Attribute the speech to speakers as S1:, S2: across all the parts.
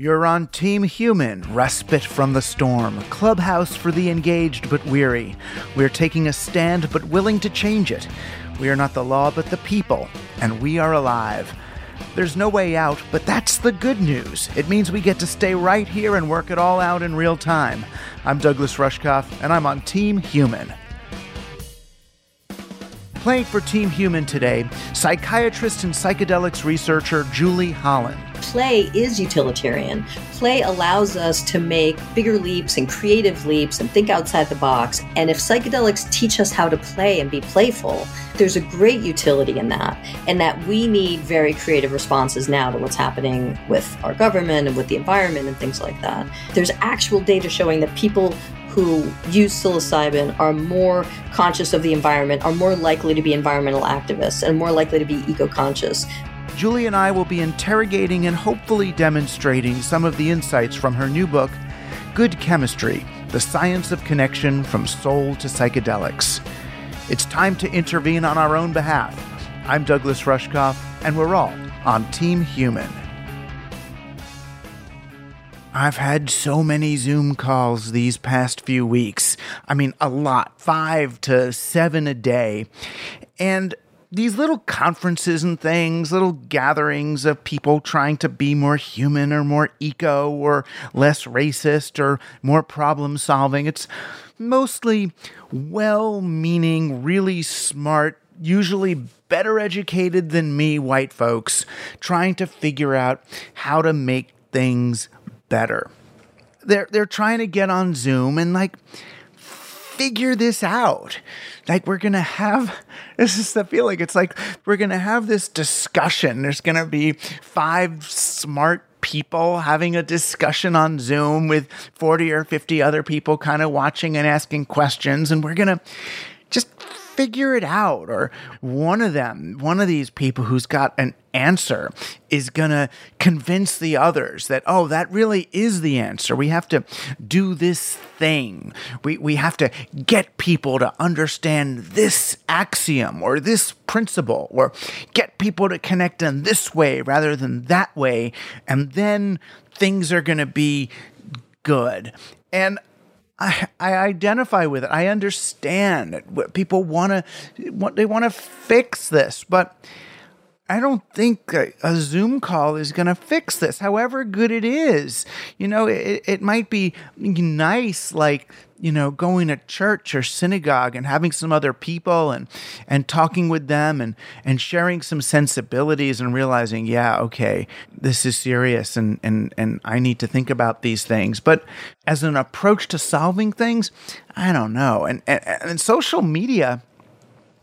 S1: You're on Team Human, respite from the storm, clubhouse for the engaged but weary. We're taking a stand but willing to change it. We are not the law but the people, and we are alive. There's no way out, but that's the good news. It means we get to stay right here and work it all out in real time. I'm Douglas Rushkoff, and I'm on Team Human. Playing for Team Human today, psychiatrist and psychedelics researcher Julie Holland.
S2: Play is utilitarian. Play allows us to make bigger leaps and creative leaps and think outside the box. And if psychedelics teach us how to play and be playful, there's a great utility in that. And that we need very creative responses now to what's happening with our government and with the environment and things like that. There's actual data showing that people who use psilocybin are more conscious of the environment, are more likely to be environmental activists, and more likely to be eco conscious.
S1: Julie and I will be interrogating and hopefully demonstrating some of the insights from her new book, Good Chemistry The Science of Connection from Soul to Psychedelics. It's time to intervene on our own behalf. I'm Douglas Rushkoff, and we're all on Team Human. I've had so many Zoom calls these past few weeks. I mean, a lot, five to seven a day. And these little conferences and things, little gatherings of people trying to be more human or more eco or less racist or more problem solving. It's mostly well meaning, really smart, usually better educated than me white folks trying to figure out how to make things better. They're they're trying to get on Zoom and like figure this out. Like we're gonna have this is the feeling. It's like we're gonna have this discussion. There's gonna be five smart people having a discussion on Zoom with 40 or 50 other people kind of watching and asking questions, and we're gonna just figure it out. Or one of them, one of these people who's got an answer is going to convince the others that, oh, that really is the answer. We have to do this thing. We, we have to get people to understand this axiom or this principle or get people to connect in this way rather than that way. And then things are going to be good. And I, I identify with it. I understand people want to they want to fix this, but I don't think a, a Zoom call is going to fix this. However good it is, you know, it, it might be nice, like you know, going to church or synagogue and having some other people and and talking with them and and sharing some sensibilities and realizing, yeah, okay, this is serious and and and I need to think about these things. But as an approach to solving things, I don't know. And and, and social media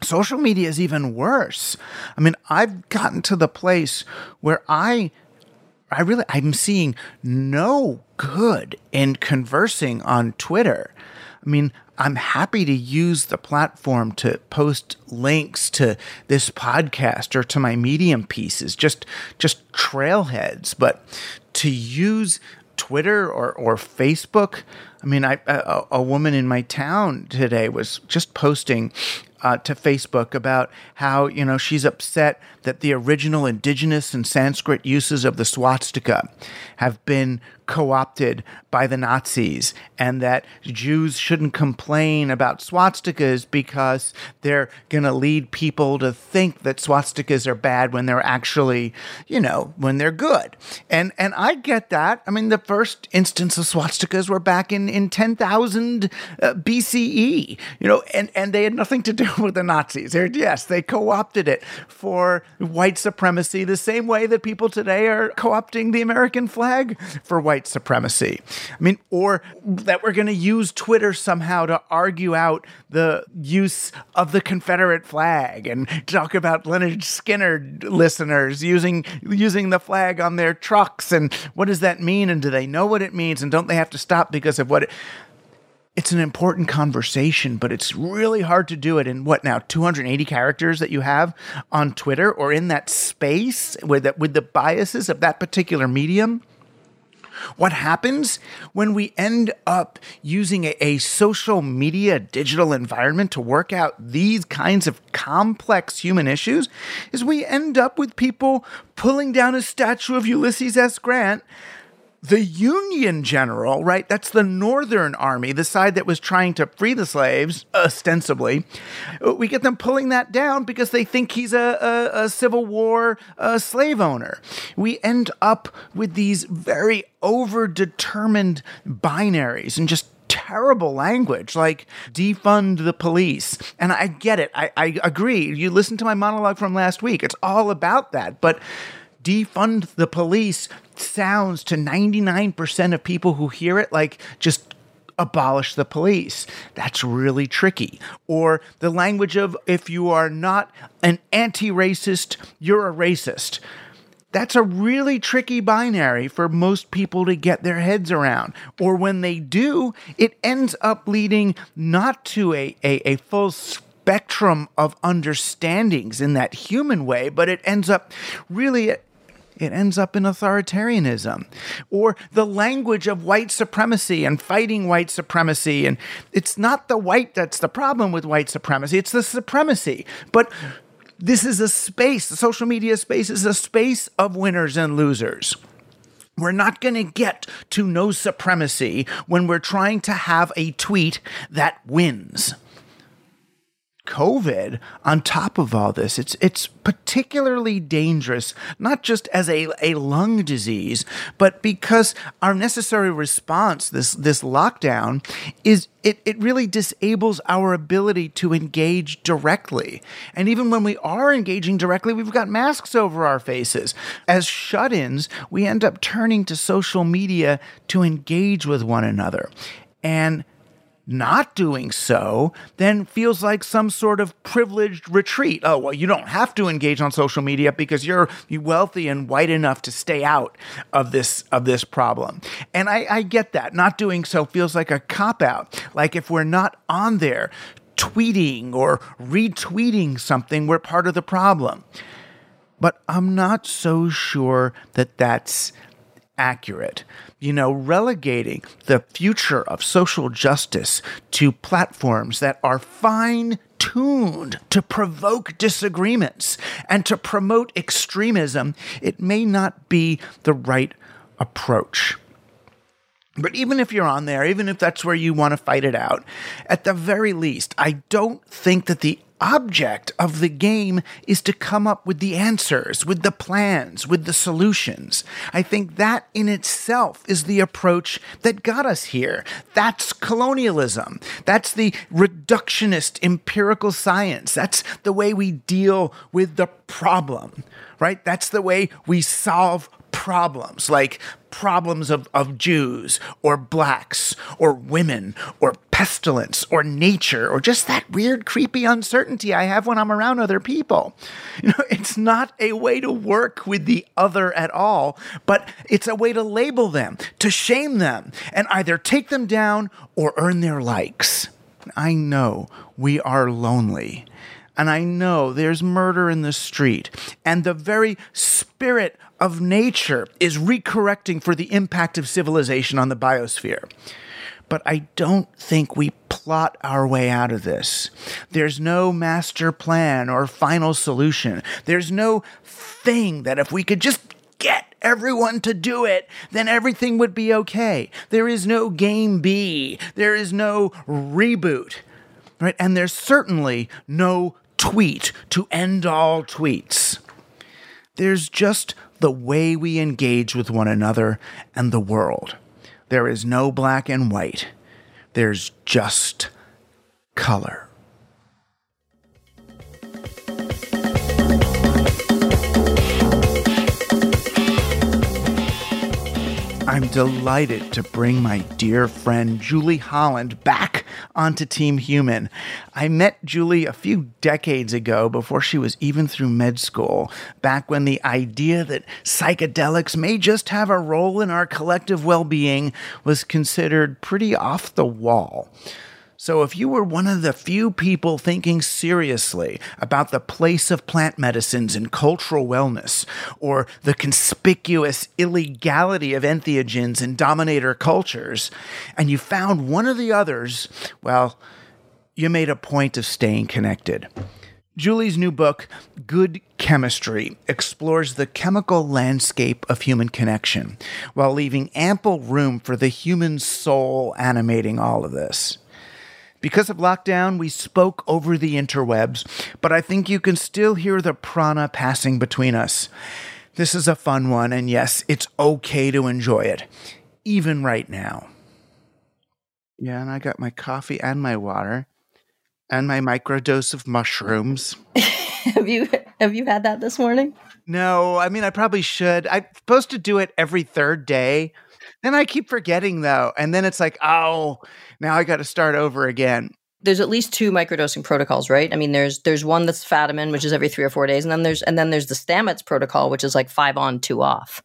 S1: social media is even worse. I mean, I've gotten to the place where I I really I'm seeing no good in conversing on Twitter. I mean, I'm happy to use the platform to post links to this podcast or to my medium pieces, just just trailheads, but to use Twitter or, or Facebook. I mean, I, a, a woman in my town today was just posting uh, to Facebook about how, you know, she's upset that the original indigenous and Sanskrit uses of the swastika have been co opted by the Nazis and that Jews shouldn't complain about swastikas because they're going to lead people to think that swastikas are bad when they're actually, you know, when they're good. And and I get that. I mean, the first instance of swastikas were back in in 10,000 uh, BCE, you know, and and they had nothing to do with the Nazis. They're, yes, they co-opted it for white supremacy the same way that people today are co-opting the American flag for white supremacy. I mean, or that we're going to use Twitter somehow to argue out the use of the Confederate flag and talk about Lynyrd Skynyrd listeners using using the flag on their trucks and what does that mean and do they know what it means and don't they have to stop because of what it it's an important conversation, but it's really hard to do it in what now 280 characters that you have on Twitter or in that space with the, with the biases of that particular medium. What happens when we end up using a, a, social media digital environment to work out these kinds of complex human issues is we end up with people pulling down a statue of Ulysses S. Grant the Union general, right? That's the Northern Army, the side that was trying to free the slaves, ostensibly. We get them pulling that down because they think he's a, a, a Civil War uh, slave owner. We end up with these very overdetermined binaries and just terrible language like defund the police. And I get it. I, I agree. You listen to my monologue from last week. It's all about that. But defund the police sounds to 99% of people who hear it like just abolish the police. That's really tricky. Or the language of if you are not an anti racist, you're a racist. That's a really tricky binary for most people to get their heads around. Or when they do, it ends up leading not to a, a, a full spectrum of understandings in that human way, but it ends up really it ends up in authoritarianism or the language of white supremacy and fighting white supremacy. And it's not the white that's the problem with white supremacy, it's the supremacy. But this is a space, the social media space is a space of winners and losers. We're not going to get to no supremacy when we're trying to have a tweet that wins. COVID on top of all this. It's it's particularly dangerous, not just as a, a lung disease, but because our necessary response, this this lockdown, is it, it really disables our ability to engage directly. And even when we are engaging directly, we've got masks over our faces. As shut-ins, we end up turning to social media to engage with one another. And not doing so then feels like some sort of privileged retreat. Oh, well, you don't have to engage on social media because you're wealthy and white enough to stay out of this of this problem. And I, I get that. Not doing so feels like a cop out. Like if we're not on there tweeting or retweeting something, we're part of the problem. But I'm not so sure that that's accurate. You know, relegating the future of social justice to platforms that are fine tuned to provoke disagreements and to promote extremism, it may not be the right approach. But even if you're on there, even if that's where you want to fight it out, at the very least, I don't think that the object of the game is to come up with the answers, with the plans, with the solutions. I think that in itself is the approach that got us here. That's colonialism. That's the reductionist empirical science. That's the way we deal with the problem, right? That's the way we solve problems, like problems of, of Jews or blacks or women or pestilence or nature or just that weird, creepy uncertainty I have when I'm around other people. You know, it's not a way to work with the other at all, but it's a way to label them, to shame them, and either take them down or earn their likes. I know we are lonely and I know there's murder in the street, and the very spirit of nature is recorrecting for the impact of civilization on the biosphere. But I don't think we plot our way out of this. There's no master plan or final solution. There's no thing that if we could just get everyone to do it, then everything would be okay. There is no game B. There is no reboot. Right? And there's certainly no tweet to end all tweets. There's just the way we engage with one another and the world. There is no black and white, there's just color. I'm delighted to bring my dear friend Julie Holland back onto Team Human. I met Julie a few decades ago before she was even through med school, back when the idea that psychedelics may just have a role in our collective well being was considered pretty off the wall. So, if you were one of the few people thinking seriously about the place of plant medicines in cultural wellness, or the conspicuous illegality of entheogens in dominator cultures, and you found one of the others, well, you made a point of staying connected. Julie's new book, Good Chemistry, explores the chemical landscape of human connection while leaving ample room for the human soul animating all of this. Because of lockdown, we spoke over the interwebs, but I think you can still hear the prana passing between us. This is a fun one, and yes, it's okay to enjoy it, even right now. Yeah, and I got my coffee and my water and my microdose of mushrooms.
S2: have you have you had that this morning?
S1: No, I mean I probably should. I'm supposed to do it every third day. Then I keep forgetting though, and then it's like, oh, now I got to start over again.
S2: There's at least two microdosing protocols, right? I mean, there's there's one that's Fadiman, which is every three or four days, and then there's and then there's the Stamets protocol, which is like five on, two off.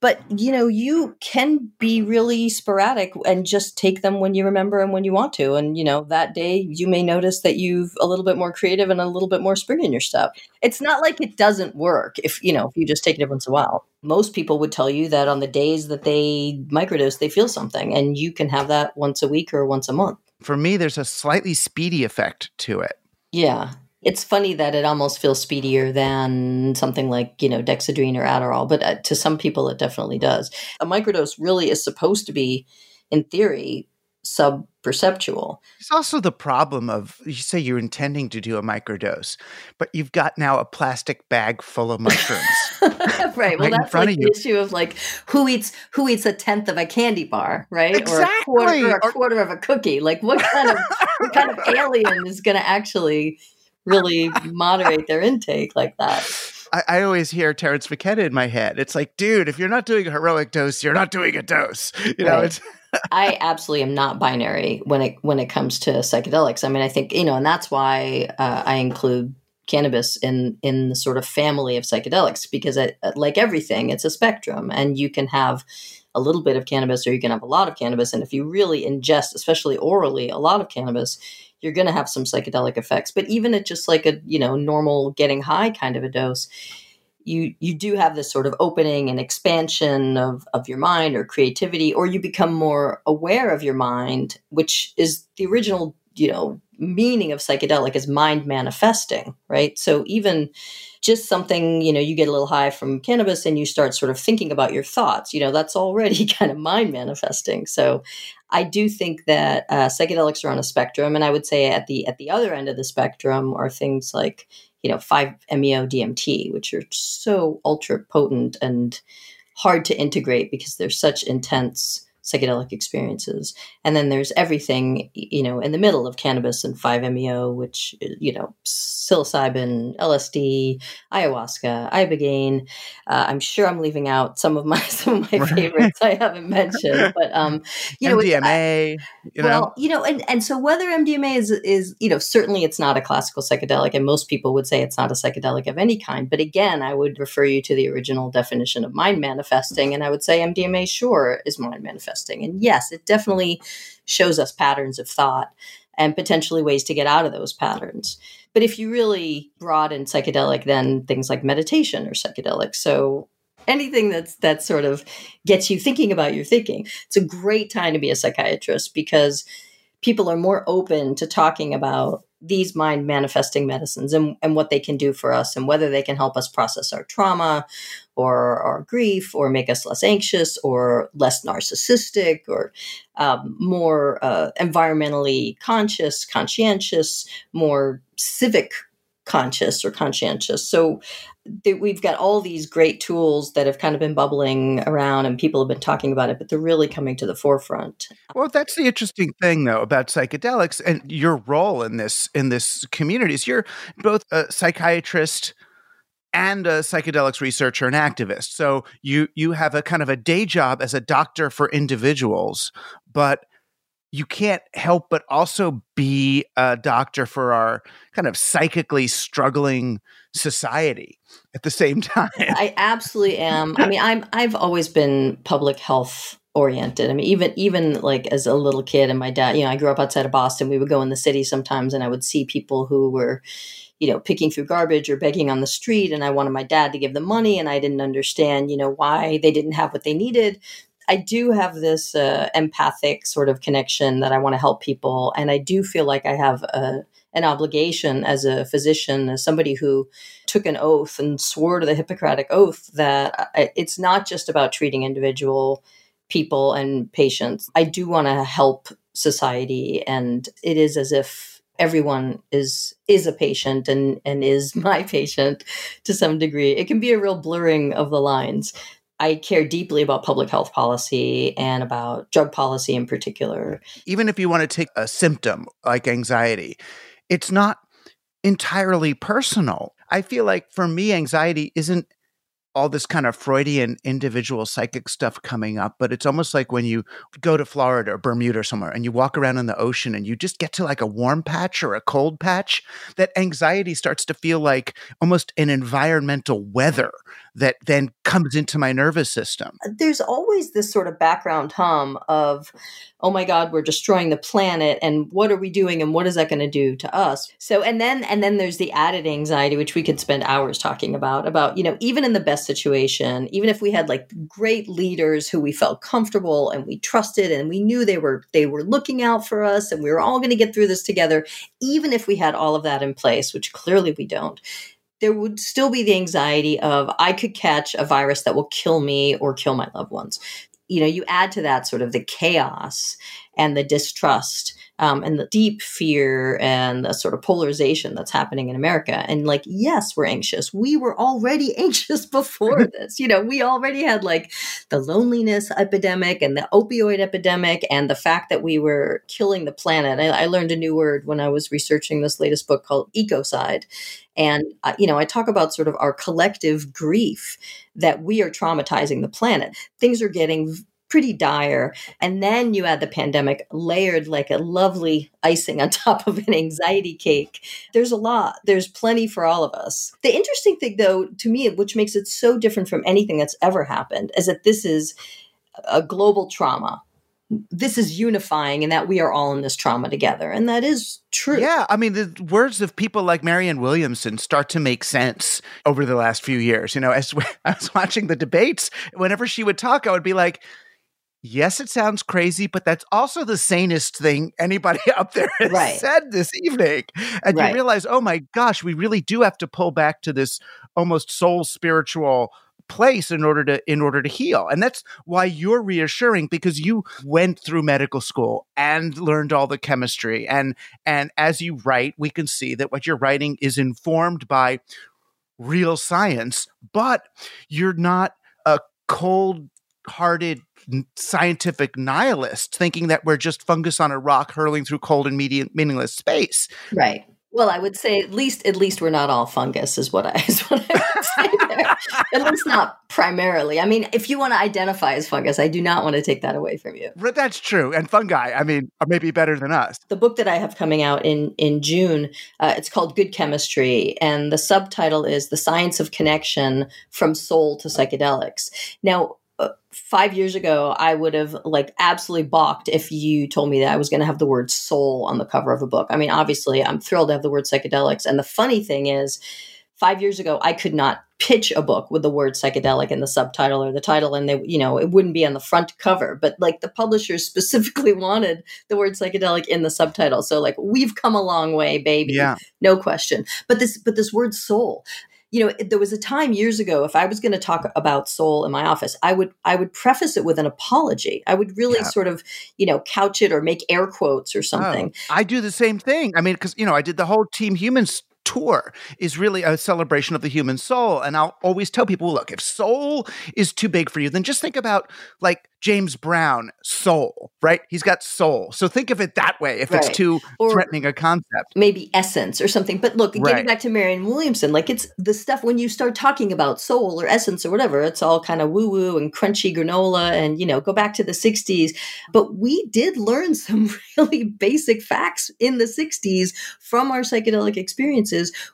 S2: But you know, you can be really sporadic and just take them when you remember and when you want to. And you know, that day you may notice that you've a little bit more creative and a little bit more spring in your stuff. It's not like it doesn't work if you know if you just take it every once in a while. Most people would tell you that on the days that they microdose, they feel something, and you can have that once a week or once a month.
S1: For me, there's a slightly speedy effect to it.
S2: Yeah, it's funny that it almost feels speedier than something like you know dexedrine or adderall but uh, to some people it definitely does. A microdose really is supposed to be in theory sub perceptual
S1: it's also the problem of you say you're intending to do a microdose but you've got now a plastic bag full of mushrooms
S2: right well right that's like the issue of like who eats who eats a tenth of a candy bar right?
S1: Exactly.
S2: or a quarter, or a quarter of a cookie. Like what kind of what kind of alien is going to actually really moderate their intake like that.
S1: I, I, always hear Terence McKenna in my head. It's like, dude, if you're not doing a heroic dose, you're not doing a dose. You know, it's
S2: I absolutely am not binary when it when it comes to psychedelics. I mean, I think you know, and that's why uh, I include cannabis in in the sort of family of psychedelics because, it, like everything, it's a spectrum, and you can have a little bit of cannabis or you can have a lot of cannabis, and if you really ingest, especially orally, a lot of cannabis, you're going to have some psychedelic effects. But even at just like a you know normal getting high kind of a dose, you you do have this sort of opening and expansion of of your mind or creativity, or you become more aware of your mind, which is the original you know meaning of psychedelic is mind manifesting, right? So even just something, you know, you get a little high from cannabis and you start sort of thinking about your thoughts, you know, that's already kind of mind manifesting. So I do think that uh, psychedelics are on a spectrum, and I would say at the at the other end of the spectrum are things like you know 5-MeO DMT, which are so ultra potent and hard to integrate because they're such intense psychedelic experiences. And then there's everything, you know, in the middle of cannabis and 5-MeO, which, you know, psilocybin, LSD, ayahuasca, ibogaine. Uh, I'm sure I'm leaving out some of my some of my favorites I haven't mentioned, but um, you know,
S1: MDMA. I,
S2: you well, know? you know, and and so whether MDMA is is you know certainly it's not a classical psychedelic, and most people would say it's not a psychedelic of any kind. But again, I would refer you to the original definition of mind manifesting, and I would say MDMA sure is mind manifesting, and yes, it definitely shows us patterns of thought and potentially ways to get out of those patterns. But if you really broaden psychedelic, then things like meditation are psychedelic. So anything that's that sort of gets you thinking about your thinking, it's a great time to be a psychiatrist because people are more open to talking about these mind manifesting medicines and, and what they can do for us and whether they can help us process our trauma or our grief or make us less anxious or less narcissistic or um, more uh, environmentally conscious, conscientious, more civic conscious or conscientious. So th- we've got all these great tools that have kind of been bubbling around and people have been talking about it, but they're really coming to the forefront.
S1: Well, that's the interesting thing though about psychedelics and your role in this in this community is you're both a psychiatrist and a psychedelics researcher and activist. So you you have a kind of a day job as a doctor for individuals, but you can't help but also be a doctor for our kind of psychically struggling society at the same time.
S2: I absolutely am. I mean, I'm I've always been public health oriented. I mean, even even like as a little kid, and my dad, you know, I grew up outside of Boston. We would go in the city sometimes, and I would see people who were, you know, picking through garbage or begging on the street, and I wanted my dad to give them money, and I didn't understand, you know, why they didn't have what they needed. I do have this uh, empathic sort of connection that I want to help people, and I do feel like I have a, an obligation as a physician, as somebody who took an oath and swore to the Hippocratic oath that I, it's not just about treating individual people and patients. I do want to help society, and it is as if everyone is is a patient and and is my patient to some degree. It can be a real blurring of the lines. I care deeply about public health policy and about drug policy in particular.
S1: Even if you want to take a symptom like anxiety, it's not entirely personal. I feel like for me, anxiety isn't all this kind of Freudian individual psychic stuff coming up, but it's almost like when you go to Florida or Bermuda or somewhere and you walk around in the ocean and you just get to like a warm patch or a cold patch, that anxiety starts to feel like almost an environmental weather that then comes into my nervous system.
S2: Uh, there's always this sort of background hum of, oh my God, we're destroying the planet and what are we doing and what is that going to do to us? So, and then, and then there's the added anxiety, which we could spend hours talking about, about, you know, even in the best situation, even if we had like great leaders who we felt comfortable and we trusted and we knew they were, they were looking out for us and we were all going to get through this together, even if we had all of that in place, which clearly we don't there would still be the anxiety of I could catch a virus that will kill me or kill my loved ones. You know, you add to that sort of the chaos and the distrust um, and the deep fear and the sort of polarization that's happening in America. And like, yes, we're anxious. We were already anxious before this. You know, we already had like the loneliness epidemic and the opioid epidemic and the fact that we were killing the planet. I, I learned a new word when I was researching this latest book called ecocide. And, uh, you know, I talk about sort of our collective grief that we are traumatizing the planet. Things are getting pretty dire. And then you add the pandemic layered like a lovely icing on top of an anxiety cake. There's a lot. There's plenty for all of us. The interesting thing, though, to me, which makes it so different from anything that's ever happened, is that this is a global trauma this is unifying and that we are all in this trauma together. And that is true.
S1: Yeah. I mean, the words of people like Marianne Williamson start to make sense over the last few years. You know, as I was watching the debates, whenever she would talk, I would be like, yes, it sounds crazy, but that's also the sanest thing anybody up there has right. said this evening. And right. you realize, oh my gosh, we really do have to pull back to this almost soul spiritual place in order to in order to heal and that's why you're reassuring because you went through medical school and learned all the chemistry and and as you write we can see that what you're writing is informed by real science but you're not a cold hearted scientific nihilists thinking that we're just fungus on a rock hurling through cold and median, meaningless space.
S2: Right. Well, I would say at least at least we're not all fungus, is what I is what I would say there. at least not primarily. I mean, if you want to identify as fungus, I do not want to take that away from you.
S1: But that's true. And fungi, I mean, are maybe better than us.
S2: The book that I have coming out in in June, uh, it's called Good Chemistry, and the subtitle is "The Science of Connection from Soul to Psychedelics." Now, five years ago, I would have like absolutely balked if you told me that I was going to have the word soul on the cover of a book. I mean, obviously, I'm thrilled to have the word psychedelics. And the funny thing is, five years ago, I could not pitch a book with the word psychedelic in the subtitle or the title, and they, you know, it wouldn't be on the front cover. But like the publishers specifically wanted the word psychedelic in the subtitle. So like we've come a long way, baby.
S1: Yeah.
S2: No question. But this, but this word soul, you know there was a time years ago if i was going to talk about soul in my office i would i would preface it with an apology. I would really yeah. sort of you know couch it or make air quotes or oh, something.
S1: Oh, i do the same thing. I mean because you know i did the whole team humans tour is really a celebration of the human soul. And I'll always tell people look, if soul is too big for you, then just think about like James Brown, soul, right? He's got soul. So think of it that way if right. it's too or threatening a concept.
S2: Maybe essence or something. But look, right. getting back to Marianne Williamson, like it's the stuff when you start talking about soul or essence or whatever, it's all kind of woo woo and crunchy granola and, you know, go back to the 60s. But we did learn some really basic facts in the 60s from our psychedelic experiences,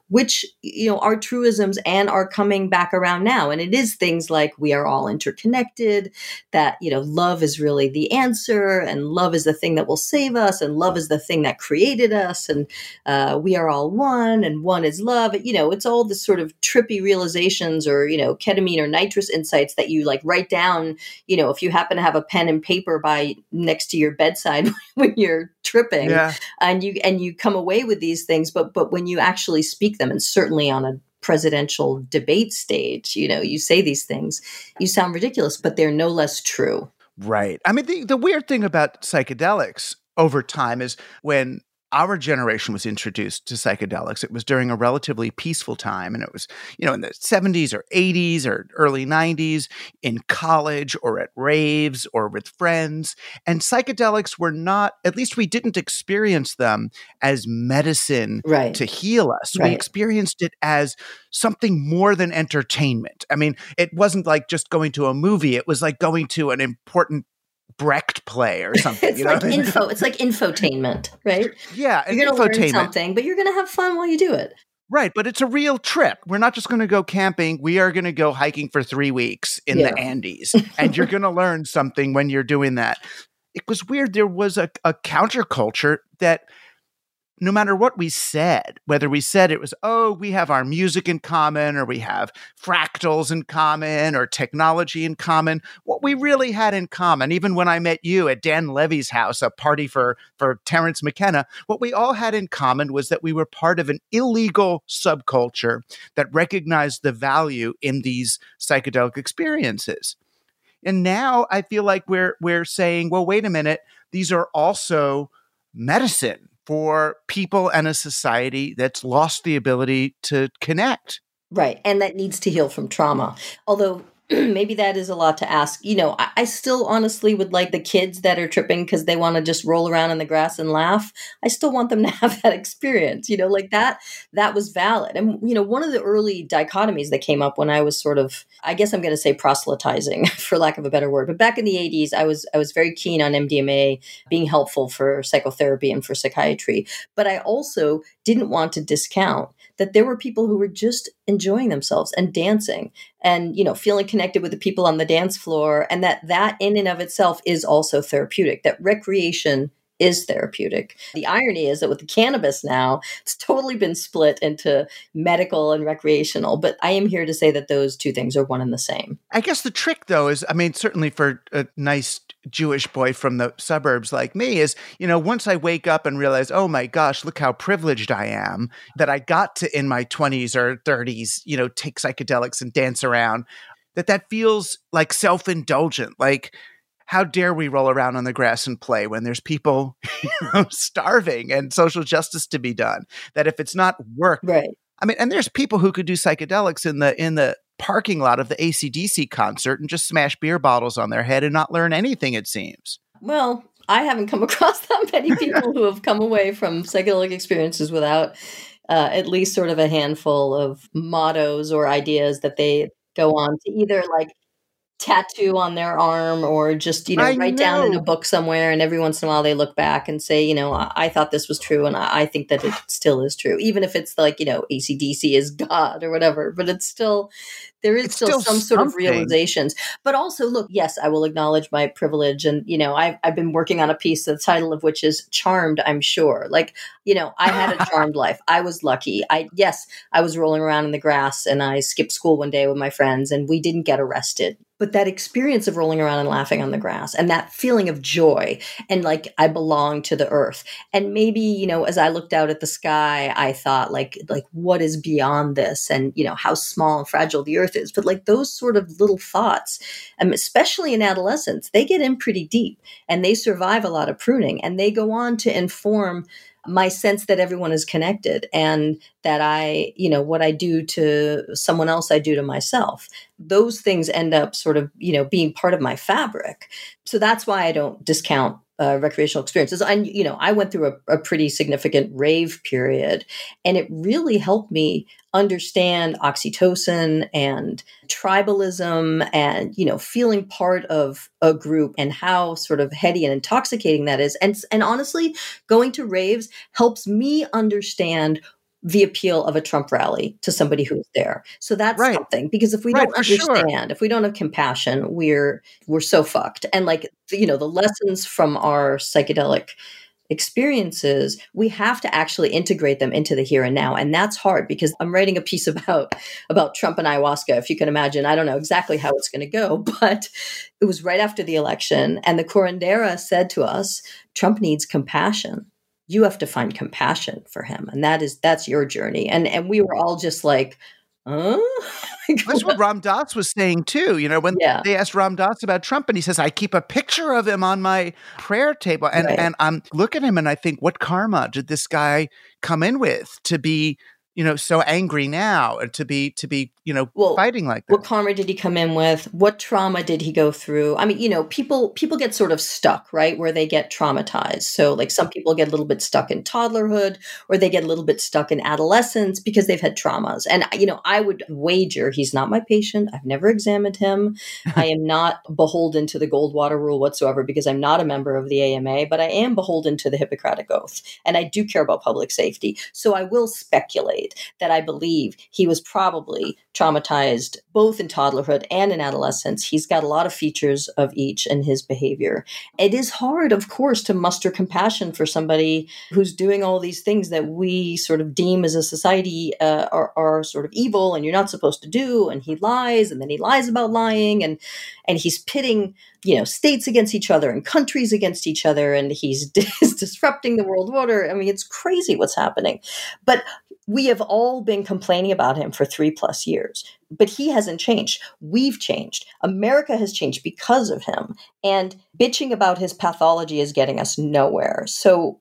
S2: which, you know, are truisms and are coming back around now. And it is things like we are all interconnected, that, you know, know, love is really the answer, and love is the thing that will save us, and love is the thing that created us, and uh, we are all one, and one is love. You know, it's all this sort of trippy realizations or, you know, ketamine or nitrous insights that you like write down, you know, if you happen to have a pen and paper by next to your bedside when you're tripping yeah. and you and you come away with these things but but when you actually speak them and certainly on a presidential debate stage, you know, you say these things, you sound ridiculous, but they're no less true.
S1: Right. I mean, the, the weird thing about psychedelics over time is when our generation was introduced to psychedelics. It was during a relatively peaceful time, and it was, you know, in the 70s or 80s or early 90s, in college or at raves or with friends. And psychedelics were not, at least we didn't experience them as medicine
S2: right.
S1: to heal us. Right. We experienced it as something more than entertainment. I mean, it wasn't like just going to a movie, it was like going to an important Brecht play or something.
S2: it's like info. It's like infotainment, right?
S1: Yeah,
S2: you're going to learn something, but you're going to have fun while you do it.
S1: Right, but it's a real trip. We're not just going to go camping. We are going to go hiking for three weeks in yeah. the Andes, and you're going to learn something when you're doing that. It was weird. There was a, a counterculture that no matter what we said, whether we said it was, oh, we have our music in common, or we have fractals in common, or technology in common, what we really had in common, even when I met you at Dan Levy's house, a party for, for Terence McKenna, what we all had in common was that we were part of an illegal subculture that recognized the value in these psychedelic experiences. And now I feel like we're we're saying, well, wait a minute, these are also medicine for people and a society that's lost the ability to connect.
S2: Right. And that needs to heal from trauma. Although maybe that is a lot to ask. You know, I, I still honestly would like the kids that are tripping because they want to just roll around in the grass and laugh. I still want them to have that experience. You know, like that. That was valid. And you know, one of the early dichotomies that came up when I was sort of, I guess I'm going to say proselytizing, for lack of a better word. But back in the 80s, I was I was very keen on MDMA being helpful for psychotherapy and for psychiatry. But I also didn't want to discount that there were people who were just enjoying themselves and dancing and you know feeling connected with the people on the dance floor and that that in and of itself is also therapeutic that recreation is therapeutic. The irony is that with the cannabis now, it's totally been split into medical and recreational. But I am here to say that those two things are one and the same.
S1: I guess the trick, though, is I mean, certainly for a nice Jewish boy from the suburbs like me, is, you know, once I wake up and realize, oh my gosh, look how privileged I am that I got to in my 20s or 30s, you know, take psychedelics and dance around, that that feels like self indulgent. Like, how dare we roll around on the grass and play when there's people you know, starving and social justice to be done? That if it's not work,
S2: right?
S1: I mean, and there's people who could do psychedelics in the in the parking lot of the ACDC concert and just smash beer bottles on their head and not learn anything, it seems.
S2: Well, I haven't come across that many people who have come away from psychedelic experiences without uh, at least sort of a handful of mottos or ideas that they go on to either like tattoo on their arm or just you know
S1: I
S2: write down in a book somewhere and every once in a while they look back and say you know i, I thought this was true and I, I think that it still is true even if it's like you know acdc is god or whatever but it's still there is still,
S1: still
S2: some sort of realizations. But also look yes i will acknowledge my privilege and you know I've, I've been working on a piece the title of which is charmed i'm sure. Like you know i had a charmed life. I was lucky. I yes i was rolling around in the grass and i skipped school one day with my friends and we didn't get arrested but that experience of rolling around and laughing on the grass and that feeling of joy and like i belong to the earth. And maybe you know as i looked out at the sky i thought like like what is beyond this? And you know how small and fragile the earth is. But like those sort of little thoughts um, especially in adolescence they get in pretty deep and they survive a lot of pruning and they go on to inform my sense that everyone is connected and that I, you know, what I do to someone else, I do to myself. Those things end up sort of, you know, being part of my fabric. So that's why I don't discount uh, recreational experiences. I, you know, I went through a, a pretty significant rave period, and it really helped me understand oxytocin and tribalism and you know feeling part of a group and how sort of heady and intoxicating that is and and honestly going to raves helps me understand the appeal of a Trump rally to somebody who's there. So that's
S1: Right.
S2: something because if we
S1: Right,
S2: don't
S1: for sure.
S2: understand, if we don't have compassion, we're we're so fucked. And like you know, the lessons from our psychedelic experiences, we have to actually integrate them into the here and now. And that's hard because I'm writing a piece about about Trump and ayahuasca. If you can imagine, I don't know exactly how it's going to go, but it was right after the election, and the curandera said to us, "Trump needs compassion. You have to find compassion for him, and that is that's your journey." And and we were all just like, "Huh."
S1: That's what Ram Dass was saying too. You know, when
S2: Yeah.
S1: they asked Ram Dass about Trump, and he says, "I keep a picture of him on my prayer table," and
S2: Right.
S1: and I'm look at him, and I think, what karma did this guy come in with to be, you know, so angry now, and to be to be, you know,
S2: Well,
S1: fighting like that.
S2: what karma did he come in with? What trauma did he go through? I mean you know people people get sort of stuck right where they get traumatized. So like some people get a little bit stuck in toddlerhood or they get a little bit stuck in adolescence because they've had traumas. And you know i would wager he's not my patient. I've never examined him. I am not beholden to the goldwater rule whatsoever because i'm not a member of the ama but i am beholden to the hippocratic oath and i do care about public safety. So i will speculate that I believe he was probably traumatized both in toddlerhood and in adolescence. He's got a lot of features of each in his behavior. It is hard, of course, to muster compassion for somebody who's doing all these things that we sort of deem as a society uh, are, are sort of evil and you're not supposed to do. And he lies, and then he lies about lying, and and he's pitting you know states against each other and countries against each other, and he's disrupting the world order. I mean, it's crazy what's happening, but we have all been complaining about him for three plus years, but he hasn't changed. We've changed. America has changed because of him. And bitching about his pathology is getting us nowhere. So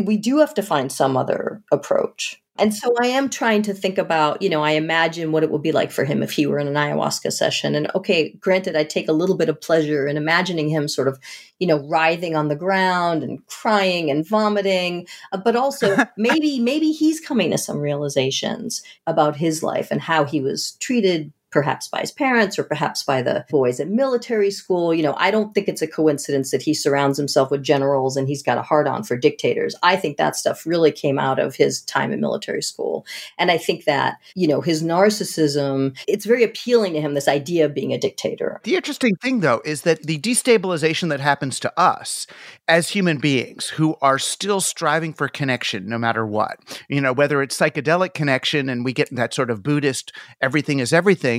S2: we do have to find some other approach. And so I am trying to think about, you know, I imagine what it would be like for him if he were in an ayahuasca session. And okay, granted, I take a little bit of pleasure in imagining him sort of, you know, writhing on the ground and crying and vomiting. Uh, but also maybe, maybe he's coming to some realizations about his life and how he was treated perhaps by his parents or perhaps by the boys at military school. You know, I don't think it's a coincidence that he surrounds himself with generals and he's got a hard on for dictators. I think that stuff really came out of his time in military school. And I think that, you know, his narcissism, it's very appealing to him, this idea of being a dictator.
S1: The interesting thing, though, is that the destabilization that happens to us as human beings who are still striving for connection no matter what, you know, whether it's psychedelic connection and we get that sort of Buddhist everything is everything,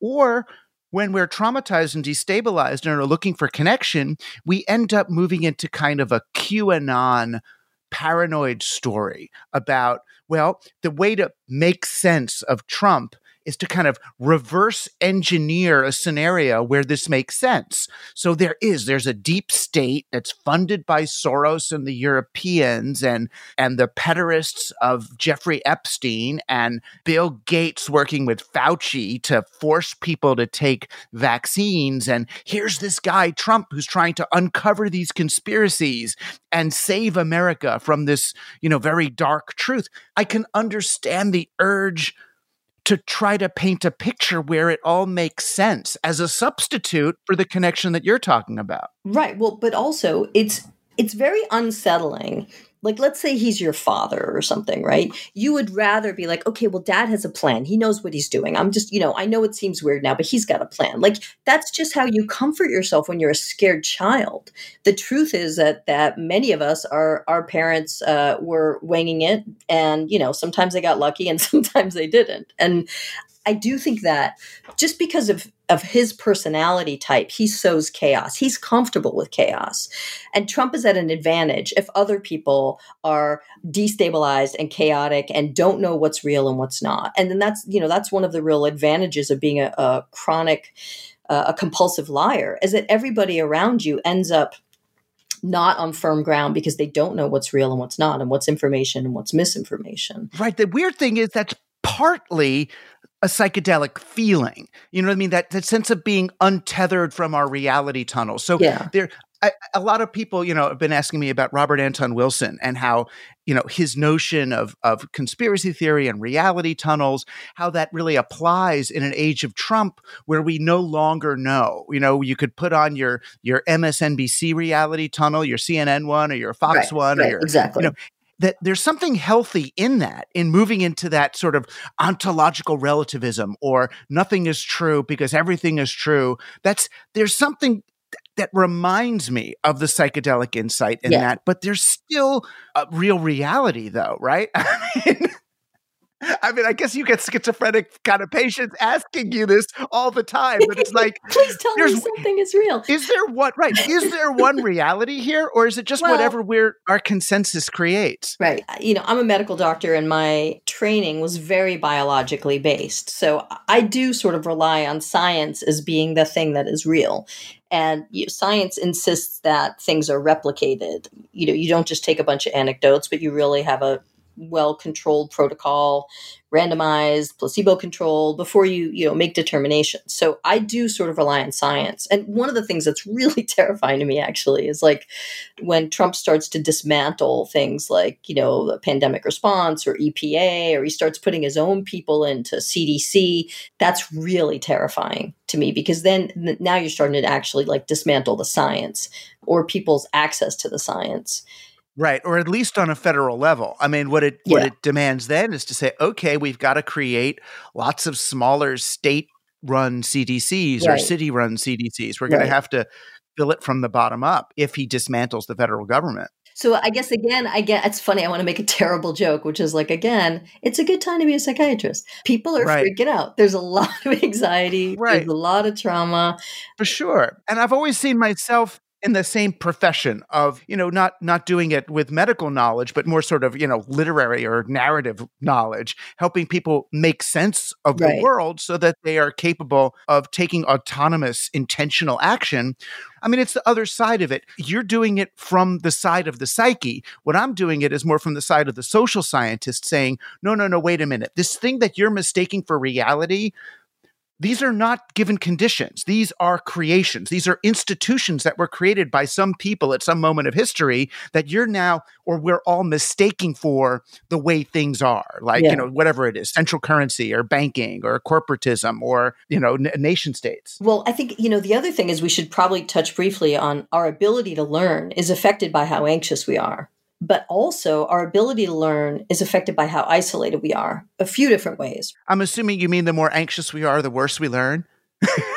S1: or when we're traumatized and destabilized and are looking for connection, we end up moving into kind of a QAnon paranoid story about, well, the way to make sense of Trump is to kind of reverse engineer a scenario where this makes sense. So there is there's a deep state that's funded by Soros and the Europeans and and the pederasts of Jeffrey Epstein and Bill Gates working with Fauci to force people to take vaccines and here's this guy Trump who's trying to uncover these conspiracies and save America from this, you know, very dark truth. I can understand the urge to try to paint a picture where it all makes sense as a substitute for the connection that you're talking about.
S2: Right. Well, but also it's it's very unsettling like let's say he's your father or something right? You would rather be like okay well dad has a plan. He knows what he's doing. I'm just you know i know it seems weird now but he's got a plan. Like that's just how you comfort yourself when you're a scared child. The truth is that that many of us are our parents uh, were winging it and you know sometimes they got lucky and sometimes they didn't. And I do think that just because of of his personality type, he sows chaos. He's comfortable with chaos. And Trump is at an advantage if other people are destabilized and chaotic and don't know what's real and what's not. And then that's, you know, that's one of the real advantages of being a, a chronic, uh, a compulsive liar is that everybody around you ends up not on firm ground because they don't know what's real and what's not and what's information and what's misinformation.
S1: Right. The weird thing is that's partly a psychedelic feeling. You know what I mean? That that sense of being untethered from our reality tunnel. So yeah. there I, a lot of people, you know, have been asking me about Robert Anton Wilson and how, you know, his notion of of conspiracy theory and reality tunnels, how that really applies in an age of Trump where we no longer know. You know, you could put on your your MSNBC reality tunnel, your CNN one, or your Fox
S2: right,
S1: one,
S2: right,
S1: or your,
S2: exactly.
S1: you know, that there's something healthy in that, in moving into that sort of ontological relativism or nothing is true because everything is true. That's there's something that reminds me of the psychedelic insight in yeah. that, but there's still a real reality though, right? I mean, I mean, I guess you get schizophrenic kind of patients asking you this all the time, but it's like,
S2: please tell me something is real.
S1: Is there what right? Is there one reality here, or is it just well, whatever we're our consensus creates?
S2: Right. Uh, you know, I'm a medical doctor, and my training was very biologically based, so I do sort of rely on science as being the thing that is real. And you know, science insists that things are replicated. You know, you don't just take a bunch of anecdotes, but you really have a well controlled protocol randomized placebo controlled before you you know make determinations so i do sort of rely on science. And one of the things that's really terrifying to me actually is like when trump starts to dismantle things like you know the pandemic response or epa or he starts putting his own people into cdc that's really terrifying to me because then now you're starting to actually like dismantle the science or people's access to the science
S1: Right, or at least on a federal level. I mean, what it yeah. what it demands then is to say, okay, we've got to create lots of smaller state run CDCs right. or city run CDCs. We're going right. to have to fill it from the bottom up if he dismantles the federal government.
S2: So I guess again, I get it's funny. I want to make a terrible joke, which is like again, it's a good time to be a psychiatrist. People are right. freaking out. There's a lot of anxiety. Right. There's a lot of trauma.
S1: For sure. And I've always seen myself in the same profession of you know not not doing it with medical knowledge but more sort of you know literary or narrative knowledge helping people make sense of right. the world so that they are capable of taking autonomous intentional action I mean, it's the other side of it. You're doing it from the side of the psyche. What I'm doing it is more from the side of the social scientist saying, no, no, no, wait a minute. This thing that you're mistaking for reality, these are not given conditions. These are creations. These are institutions that were created by some people at some moment of history that you're now, or we're all mistaking for the way things are. Like, yeah. you know, whatever it is, central currency or banking or corporatism or, you know, n- nation states.
S2: Well, I think, you know, the other thing is we should probably touch briefly on our ability to learn is affected by how anxious we are but also our ability to learn is affected by how isolated we are a few different ways.
S1: I'm assuming you mean the more anxious we are, the worse we learn?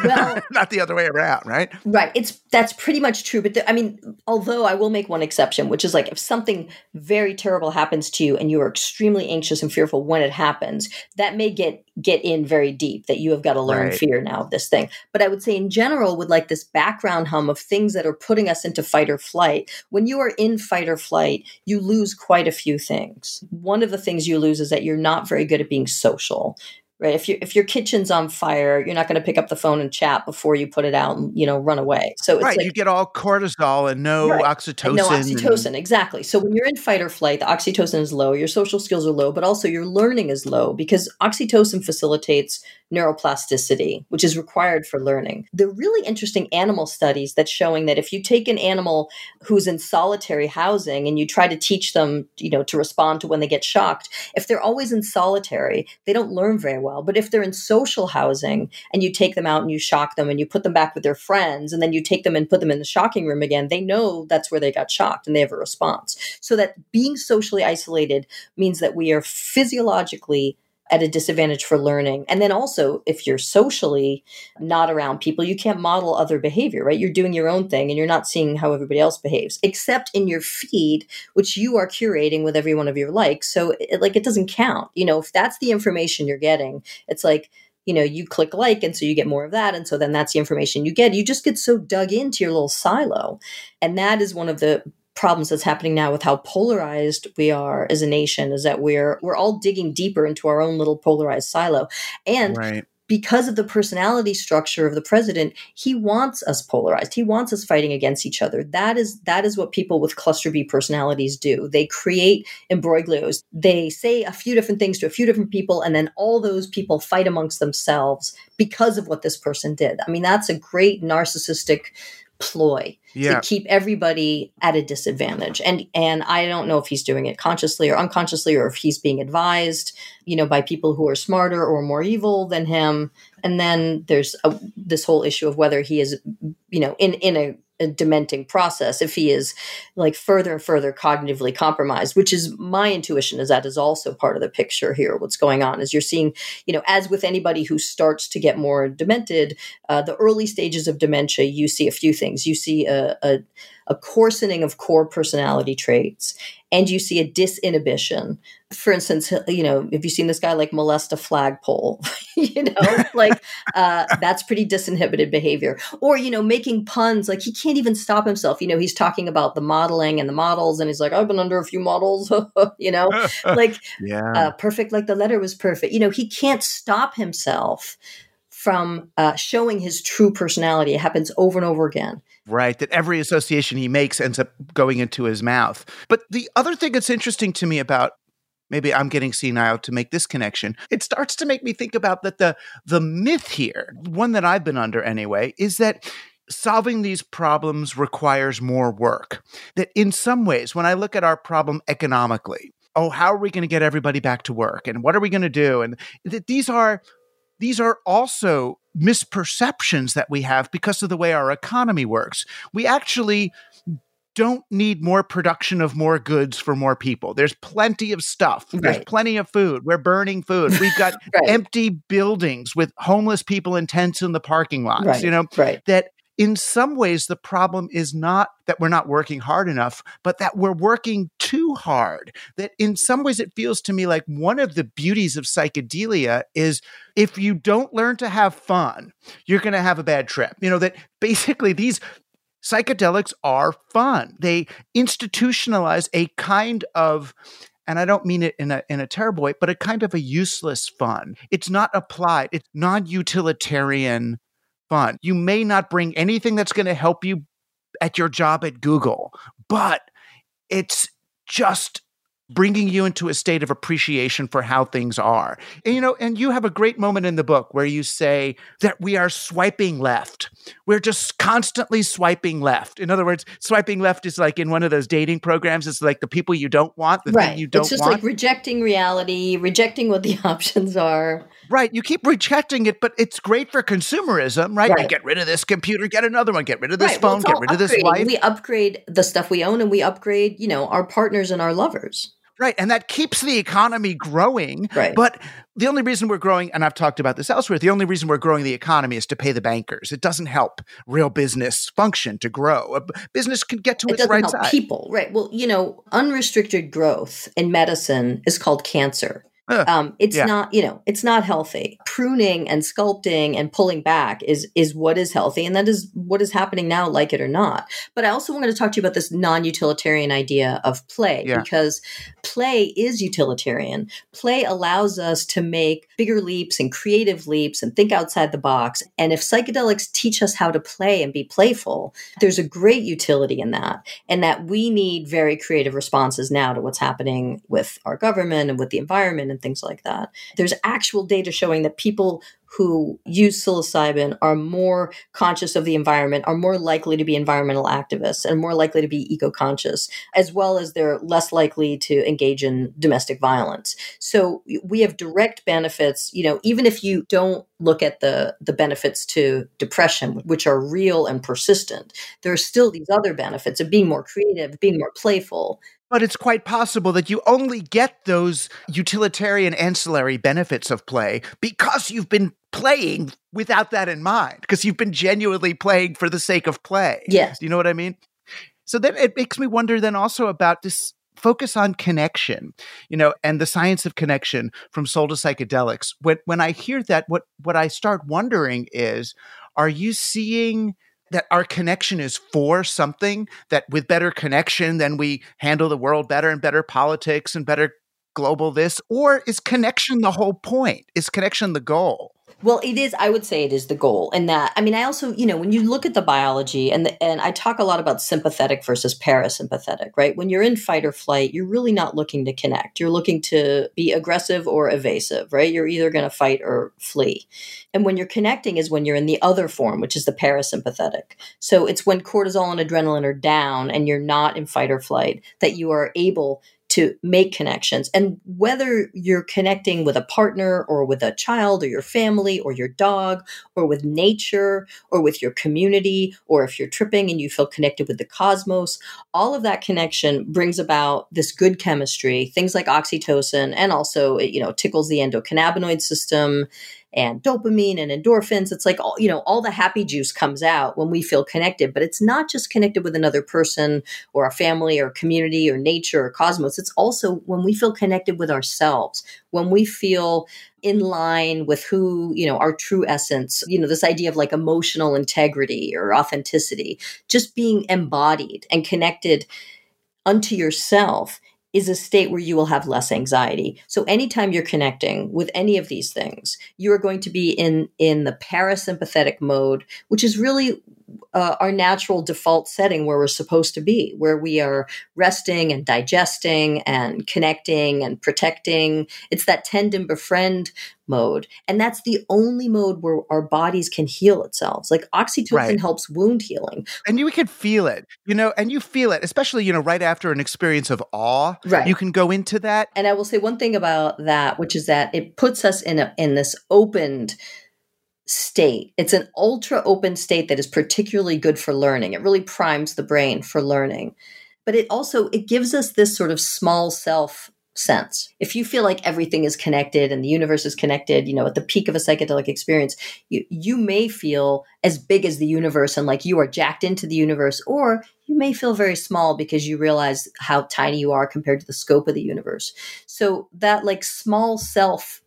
S1: Well not the other way around right?
S2: Right. It's that's pretty much true but the, i mean although i will make one exception which is like if something very terrible happens to you and you are extremely anxious and fearful when it happens that may get get in very deep that you have got to learn right. fear now of this thing. But i would say in general with like this background hum of things that are putting us into fight or flight when you are in fight or flight you lose quite a few things. One of the things you lose is that you're not very good at being social right? If you if your kitchen's on fire, you're not going to pick up the phone and chat before you put it out and you know run away. So
S1: right,
S2: like,
S1: you get all cortisol and no right. oxytocin. And
S2: no oxytocin, and- exactly. So when you're in fight or flight, the oxytocin is low, your social skills are low, but also your learning is low because oxytocin facilitates neuroplasticity, which is required for learning. The really interesting animal studies that's showing that if you take an animal who's in solitary housing and you try to teach them, you know, to respond to when they get shocked, if they're always in solitary, they don't learn very well. But if they're in social housing and you take them out and you shock them and you put them back with their friends and then you take them and put them in the shocking room again, they know that's where they got shocked and they have a response. So that being socially isolated means that we are physiologically at a disadvantage for learning. And then also, if you're socially not around people, you can't model other behavior, right? You're doing your own thing and you're not seeing how everybody else behaves, except in your feed, which you are curating with every one of your likes. So, it, like, it doesn't count. You know, if that's the information you're getting, it's like, you know, you click like, and so you get more of that. And so then that's the information you get. You just get so dug into your little silo. And that is one of the problems that's happening now with how polarized we are as a nation is that we're we're all digging deeper into our own little polarized silo. And right. because of the personality structure of the president he wants us polarized. He wants us fighting against each other. That is that is what people with cluster b personalities do. They create imbroglios they say a few different things to a few different people and then all those people fight amongst themselves because of what this person did. I mean that's a great narcissistic ploy yeah. to keep everybody at a disadvantage. And and I don't know if he's doing it consciously or unconsciously or if he's being advised, you know, by people who are smarter or more evil than him. And then there's a, this whole issue of whether he is, you know, in in a a dementing process if he is like further and further cognitively compromised which is my intuition is that is also part of the picture here what's going on is you're seeing you know as with anybody who starts to get more demented uh, the early stages of dementia you see a few things. You see a, a, a coarsening of core personality traits and you see a disinhibition. For instance, you know, if you've seen this guy like molest a flagpole, you know, like uh, that's pretty disinhibited behavior. Or, you know, making puns, like he can't even stop himself. You know, he's talking about the modeling and the models, and he's like, I've been under a few models, you know, like yeah. uh, perfect, like the letter was perfect. You know, he can't stop himself from uh, showing his true personality. It happens over and over again.
S1: Right, that every association he makes ends up going into his mouth. But the other thing that's interesting to me about maybe I'm getting senile to make this connection. It starts to make me think about that the the myth here, one that I've been under anyway, is that solving these problems requires more work. That in some ways, when I look at our problem economically, oh, how are we going to get everybody back to work? And what are we going to do? And that these are these are also misperceptions that we have because of the way our economy works. We actually don't need more production of more goods for more people. There's plenty of stuff. Right. There's plenty of food. We're burning food. We've got right. empty buildings with homeless people in tents in the parking lots. Right. You know,
S2: right.
S1: that in some ways, the problem is not that we're not working hard enough, but that we're working too hard. That in some ways, it feels to me like one of the beauties of psychedelia is if you don't learn to have fun, you're going to have a bad trip. You know, that basically these psychedelics are fun. They institutionalize a kind of and I don't mean it in a in a terrible way, but a kind of a useless fun. It's not applied. It's non-utilitarian fun. You may not bring anything that's going to help you at your job at Google, but it's just bringing you into a state of appreciation for how things are. And, you know, and you have a great moment in the book where you say that we are swiping left. We're just constantly swiping left. In other words, swiping left is like in one of those dating programs. It's like the people you don't want, the right. thing you don't want.
S2: It's
S1: just
S2: want. like rejecting reality, rejecting what the options are.
S1: Right. You keep rejecting it, but it's great for consumerism, right? right. get rid of this computer, get another one, get rid of this right. phone, well, get rid of this wife.
S2: We upgrade the stuff we own and we upgrade, you know, our partners and our lovers.
S1: Right. And that keeps the economy growing.
S2: Right.
S1: But the only reason we're growing, and I've talked about this elsewhere, the only reason we're growing the economy is to pay the bankers. It doesn't help real business function to grow. A business can get to
S2: it
S1: its right
S2: help
S1: side.
S2: People, right. Well, you know, unrestricted growth in medicine is called cancer. Um, it's
S1: yeah.
S2: not, you know, it's not healthy. Pruning and sculpting and pulling back is is what is healthy, and that is what is happening now, like it or not. But I also wanted to talk to you about this non-utilitarian idea of play
S1: Yeah.
S2: because play is utilitarian. Play allows us to make bigger leaps and creative leaps and think outside the box. And if psychedelics teach us how to play and be playful, there's a great utility in that. And that we need very creative responses now to what's happening with our government and with the environment and things like that. There's actual data showing that people who use psilocybin are more conscious of the environment, are more likely to be environmental activists, and more likely to be eco conscious, as well as they're less likely to engage in domestic violence. So we have direct benefits, you know, even if you don't look at the, the benefits to depression, which are real and persistent, there are still these other benefits of being more creative, being more playful,
S1: But it's quite possible that you only get those utilitarian ancillary benefits of play because you've been playing without that in mind, because you've been genuinely playing for the sake of play.
S2: Yes.
S1: Do you know what I mean? So then it makes me wonder then also about this focus on connection, you know, and the science of connection from soul to psychedelics. When when I hear that, what what I start wondering is, are you seeing that our connection is for something that with better connection then we handle the world better and better politics and better global this or is connection the whole point? Is connection the goal
S2: Well, it is. I would say it is the goal, and that I mean, I also, you know, when you look at the biology, and the, and I talk a lot about sympathetic versus parasympathetic, right? When you're in fight or flight, you're really not looking to connect. You're looking to be aggressive or evasive, right? You're either going to fight or flee. And when you're connecting is when you're in the other form, which is the parasympathetic. So it's when cortisol and adrenaline are down, and you're not in fight or flight, that you are able to make connections. And whether you're connecting with a partner or with a child or your family or your dog or with nature or with your community, or if you're tripping and you feel connected with the cosmos, all of that connection brings about this good chemistry, things like oxytocin, and also it, you know, tickles the endocannabinoid system and dopamine and endorphins. It's like all, you know, all the happy juice comes out when we feel connected, but it's not just connected with another person or a family or community or nature or cosmos. It's also when we feel connected with ourselves, when we feel in line with who, you know, our true essence, you know, this idea of like emotional integrity or authenticity, just being embodied and connected unto yourself is a state where you will have less anxiety. So anytime you're connecting with any of these things, you are going to be in in the parasympathetic mode, which is really uh, our natural default setting where we're supposed to be, where we are resting and digesting and connecting and protecting. It's that tend and befriend mode. And that's the only mode where our bodies can heal itself. Like oxytocin
S1: Right.
S2: helps wound healing.
S1: and you can feel it you know and you feel it especially you know right after an experience of awe
S2: Right.
S1: you can go into that
S2: And I will say one thing about that, which is that it puts us in a in this opened state. It's an ultra open state that is particularly good for learning. It really primes the brain for learning. But it also it gives us this sort of small self sense. If you feel like everything is connected and the universe is connected, you know, at the peak of a psychedelic experience, you you may feel as big as the universe and like you are jacked into the universe or you may feel very small because you realize how tiny you are compared to the scope of the universe. So that like small self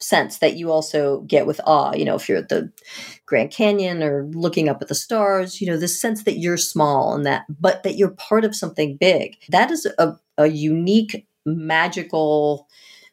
S2: sense that you also get with awe, you know, if you're at the Grand Canyon or looking up at the stars, you know, this sense that you're small and that, but that you're part of something big. That is a, a unique, magical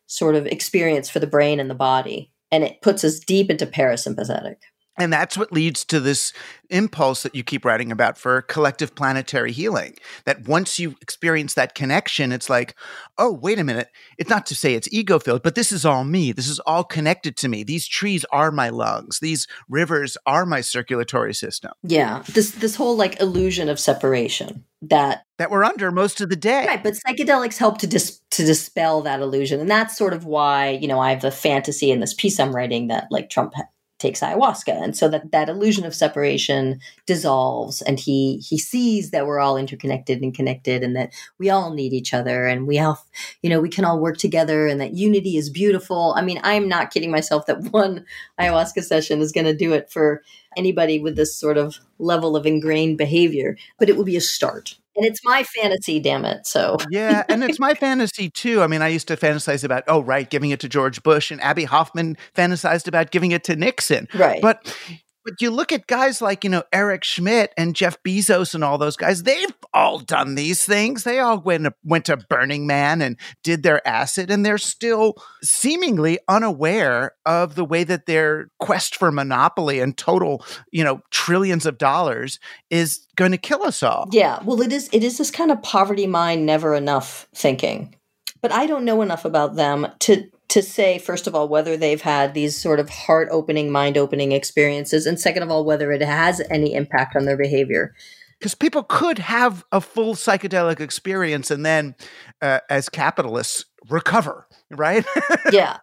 S2: sort of experience for the brain and the body. And it puts us deep into parasympathetic.
S1: And that's what leads to this impulse that you keep writing about for collective planetary healing. That once you experience that connection, it's like, oh, wait a minute. It's not to say it's ego filled, but this is all me. This is all connected to me. These trees are my lungs. These rivers are my circulatory system
S2: Yeah. This this whole like illusion of separation that
S1: that we're under most of the day.
S2: Right, but psychedelics help to dis- to dispel that illusion, and that's sort of why you know I have the fantasy in this piece I'm writing that like Trump takes ayahuasca, and so that that illusion of separation dissolves, and he he sees that we're all interconnected and connected, and that we all need each other, and we all you know we can all work together, and that unity is beautiful. I mean, I'm not kidding myself that one ayahuasca session is going to do it for anybody with this sort of level of ingrained behavior, but it will be a start. And it's my fantasy, damn it. So
S1: yeah, and it's my fantasy too. I mean, I used to fantasize about, oh, right, giving it to George Bush, and Abbie Hoffman fantasized about giving it to Nixon.
S2: Right.
S1: But but you look at guys like, you know, Eric Schmidt and Jeff Bezos and all those guys, they've all done these things. They all went, went to Burning Man and did their acid, and they're still seemingly unaware of the way that their quest for monopoly and total, you know, trillions of dollars is going to kill us all.
S2: Yeah. Well, it is, it is this kind of poverty mind, never enough thinking. But I don't know enough about them to to say, first of all, whether they've had these sort of heart opening, mind opening experiences, and second of all, whether it has any impact on their behavior.
S1: Because people could have a full psychedelic experience and then, uh, as capitalists, recover, right?
S2: yeah.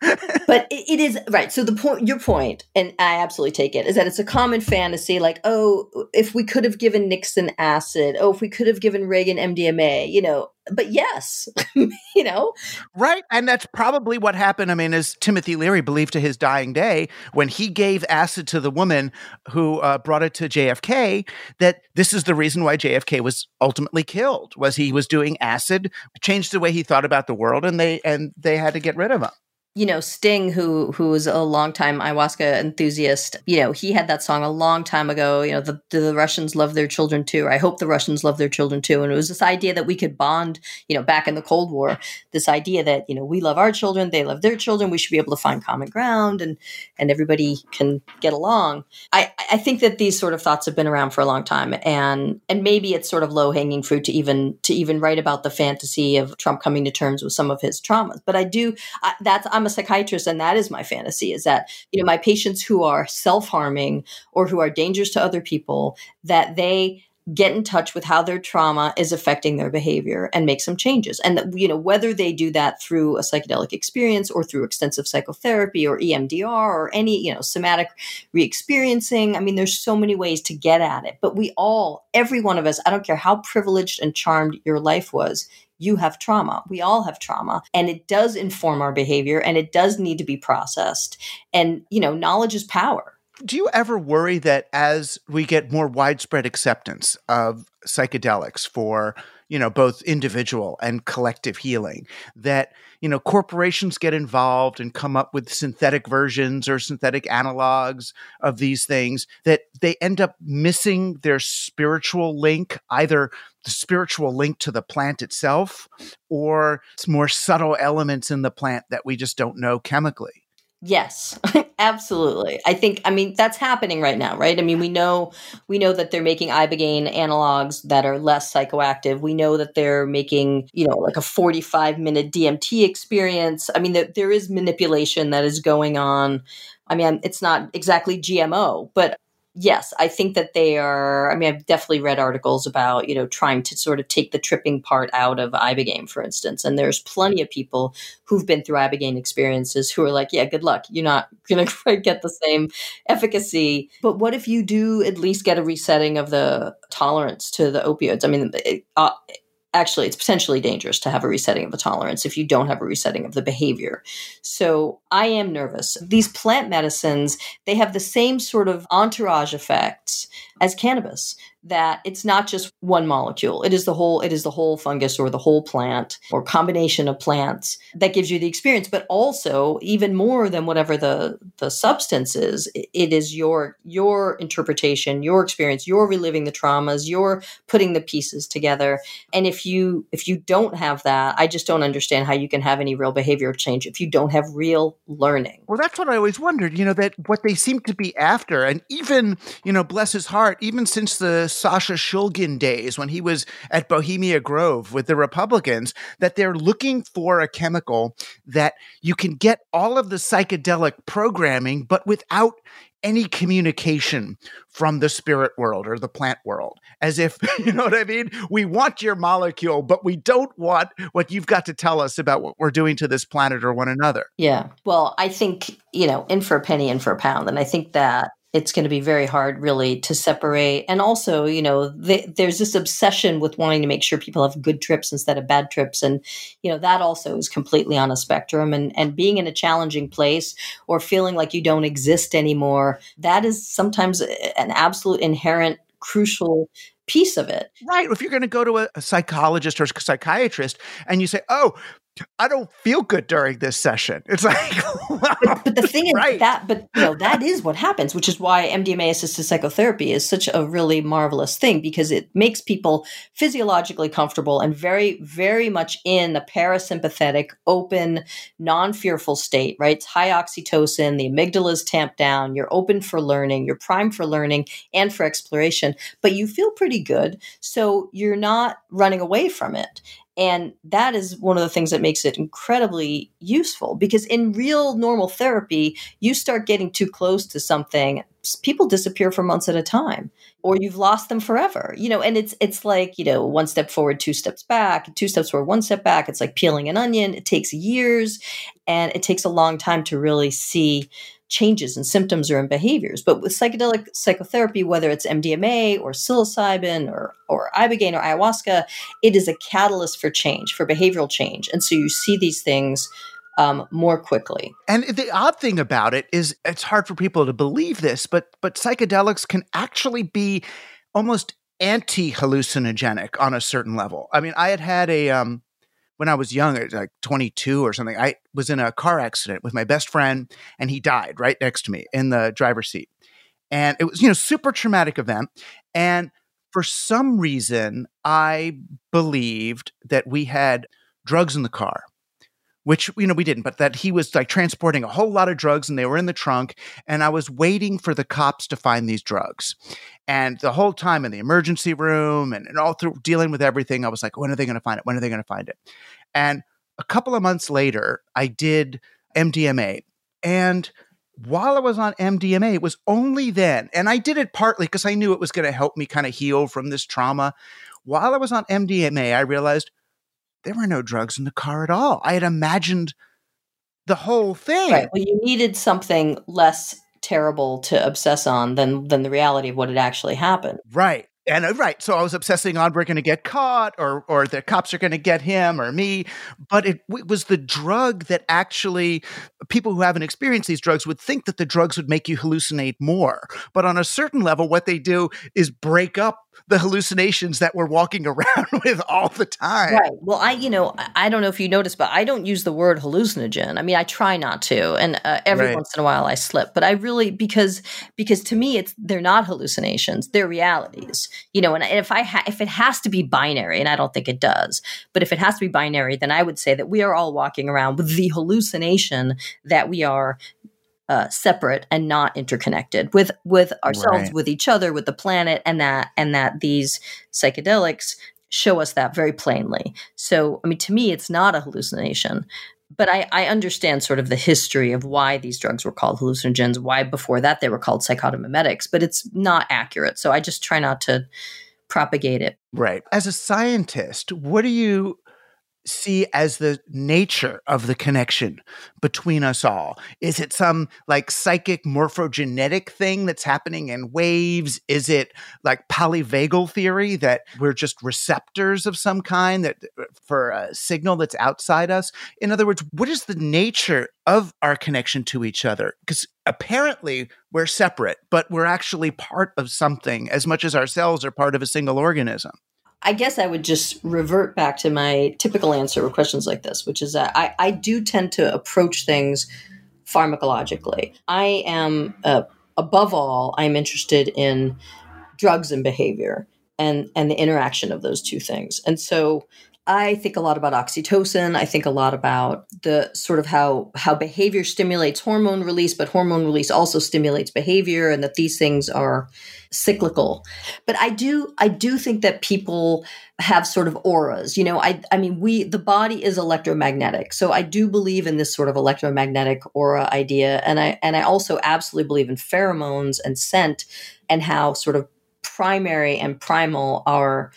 S2: But it, it is right. So the point, your point, and I absolutely take it, is that it's a common fantasy like, oh, if we could have given Nixon acid, oh, if we could have given Reagan MDMA, you know, but yes, you know,
S1: right, and that's probably what happened. I mean, as Timothy Leary believed to his dying day, when he gave acid to the woman who uh, brought it to JFK, that this is the reason why JFK was ultimately killed. Was he was doing acid, changed the way he thought about the world, and they and they had to get rid of him
S2: you know, Sting, who who was a longtime ayahuasca enthusiast, you know, he had that song a long time ago. You know, the the Russians love their children too. I hope the Russians love their children too. And it was this idea that we could bond. You know, back in the Cold War, this idea that you know we love our children, they love their children. We should be able to find common ground, and and everybody can get along. I I think that these sort of thoughts have been around for a long time, and and maybe it's sort of low hanging fruit to even to even write about the fantasy of Trump coming to terms with some of his traumas. But I do I, that's I'm a psychiatrist and that is my fantasy is that you know my patients who are self-harming or who are dangerous to other people that they get in touch with how their trauma is affecting their behavior and make some changes and you know whether they do that through a psychedelic experience or through extensive psychotherapy or EMDR or any you know somatic re-experiencing i mean there's so many ways to get at it but we all every one of us i don't care how privileged and charmed your life was you have trauma. We all have trauma and it does inform our behavior and it does need to be processed. And, you know, knowledge is power.
S1: Do you ever worry that as we get more widespread acceptance of psychedelics for, you know, both individual and collective healing, that, you know, corporations get involved and come up with synthetic versions or synthetic analogs of these things, that they end up missing their spiritual link, either the spiritual link to the plant itself or more subtle elements in the plant that we just don't know chemically.
S2: Yes, absolutely. I think I mean that's happening right now, right? I mean, we know we know that they're making ibogaine analogs that are less psychoactive. We know that they're making, you know, like a 45 minute DMT experience. I mean, there is manipulation that is going on. I mean, it's not exactly GMO, but yes, I think that they are. I mean, I've definitely read articles about you know trying to sort of take the tripping part out of ibogaine, for instance. And there's plenty of people who've been through ibogaine experiences who are like, yeah, good luck. You're not going to get the same efficacy. But what if you do at least get a resetting of the tolerance to the opioids? I mean, it, uh, actually it's potentially dangerous to have a resetting of the tolerance if you don't have a resetting of the behavior. So i am nervous. Mm-hmm. These plant medicines they have the same sort of entourage effects as cannabis that it's not just one molecule. It is the whole it is the whole fungus or the whole plant or combination of plants that gives you the experience. But also even more than whatever the the substance is it is your your interpretation your experience. You're reliving the traumas. You're putting the pieces together. And if you if you don't have that i just don't understand how you can have any real behavior change if you don't have real learning.
S1: Well that's what i always wondered you know that what they seem to be after and even you know bless his heart even since the Sasha Shulgin days when he was at Bohemia Grove with the Republicans that they're looking for a chemical that you can get all of the psychedelic programming, but without any communication from the spirit world or the plant world. As if, you know what I mean? We want your molecule, but we don't want what you've got to tell us about what we're doing to this planet or one another.
S2: Yeah. Well, I think, you know, in for a penny, in for a pound. And I think that it's going to be very hard really to separate. And also you know there's this obsession with wanting to make sure people have good trips instead of bad trips. And you know that also is completely on a spectrum. And and being in a challenging place or feeling like you don't exist anymore that is sometimes an absolute inherent crucial piece of it.
S1: Right. If you're going to go to a, a psychologist or a psychiatrist and you say, "Oh, I don't feel good during this session. It's like,
S2: but, but, the thing is right. that, but you know, that is what happens, which is why MDMA assisted psychotherapy is such a really marvelous thing because it makes people physiologically comfortable and very, very much in a parasympathetic, open, non fearful state, right? It's high oxytocin, the amygdala is tamped down, you're open for learning, you're primed for learning and for exploration, but you feel pretty good. So you're not running away from it. And that is one of the things that makes it incredibly useful because in real normal therapy, you start getting too close to something, people disappear for months at a time or you've lost them forever. You know, and it's it's like, you know, one step forward, two steps back, two steps forward, one step back. It's like peeling an onion. It takes years and it takes a long time to really see changes in symptoms or in behaviors. But with psychedelic psychotherapy, whether it's MDMA or psilocybin or, or ibogaine or ayahuasca, it is a catalyst for change, for behavioral change. And so you see these things um, more quickly.
S1: And the odd thing about it is it's hard for people to believe this, but but psychedelics can actually be almost anti hallucinogenic on a certain level. I mean, I had had a um, when I was young, like 22 or something, I was in a car accident with my best friend and he died right next to me in the driver's seat. And it was, you know, super traumatic event. And for some reason, I believed that we had drugs in the car which you know we didn't but that he was like transporting a whole lot of drugs and they were in the trunk and i was waiting for the cops to find these drugs. And the whole time in the emergency room and, and all through dealing with everything i was like when are they going to find it? When are they going to find it? And a couple of months later i did mdma and while I was on MDMA, it was only then, and I did it partly because I knew it was going to help me kind of heal from this trauma. While I was on MDMA, I realized there were no drugs in the car at all. I had imagined the whole thing.
S2: Right. Well, you needed something less terrible to obsess on than than the reality of what had actually happened.
S1: Right. And uh, right, so I was obsessing on we're going to get caught, or or the cops are going to get him or me. But it, it, was the drug that actually people who haven't experienced these drugs would think that the drugs would make you hallucinate more. But on a certain level, what they do is break up the hallucinations that we're walking around with all the time.
S2: Right. Well, I, you know, I don't know if you noticed, but I don't use the word hallucinogen. I mean, I try not to, and uh, every right. once in a while I slip. But I really because because to me, it's they're not hallucinations; they're realities. You know, and if I ha- if it has to be binary, and I don't think it does, but if it has to be binary, then I would say that we are all walking around with the hallucination that we are uh, separate and not interconnected with with ourselves, right. with each other, with the planet, and that and that these psychedelics show us that very plainly. So, I mean, to me, it's not a hallucination. But I, I understand sort of the history of why these drugs were called hallucinogens, why before that they were called psychotomimetics, but it's not accurate. So I just try not to propagate it.
S1: Right. As a scientist, what do you see as the nature of the connection between us all? Is it some like psychic morphogenetic thing that's happening in waves? Is it like polyvagal theory that we're just receptors of some kind that uh, for a signal that's outside us? In other words, what is the nature of our connection to each other? Because apparently we're separate, but we're actually part of something as much as our cells are part of a single organism.
S2: I guess I would just revert back to my typical answer with questions like this, which is that I, I do tend to approach things pharmacologically. I am, uh, above all, I'm interested in drugs and behavior and, and the interaction of those two things. And so I think a lot about oxytocin. I think a lot about the sort of how how behavior stimulates hormone release, but hormone release also stimulates behavior, and that these things are cyclical. But I do I do think that people have sort of auras. You know, I I mean we the body is electromagnetic. So I do believe in this sort of electromagnetic aura idea. And I and I also absolutely believe in pheromones and scent and how sort of primary and primal are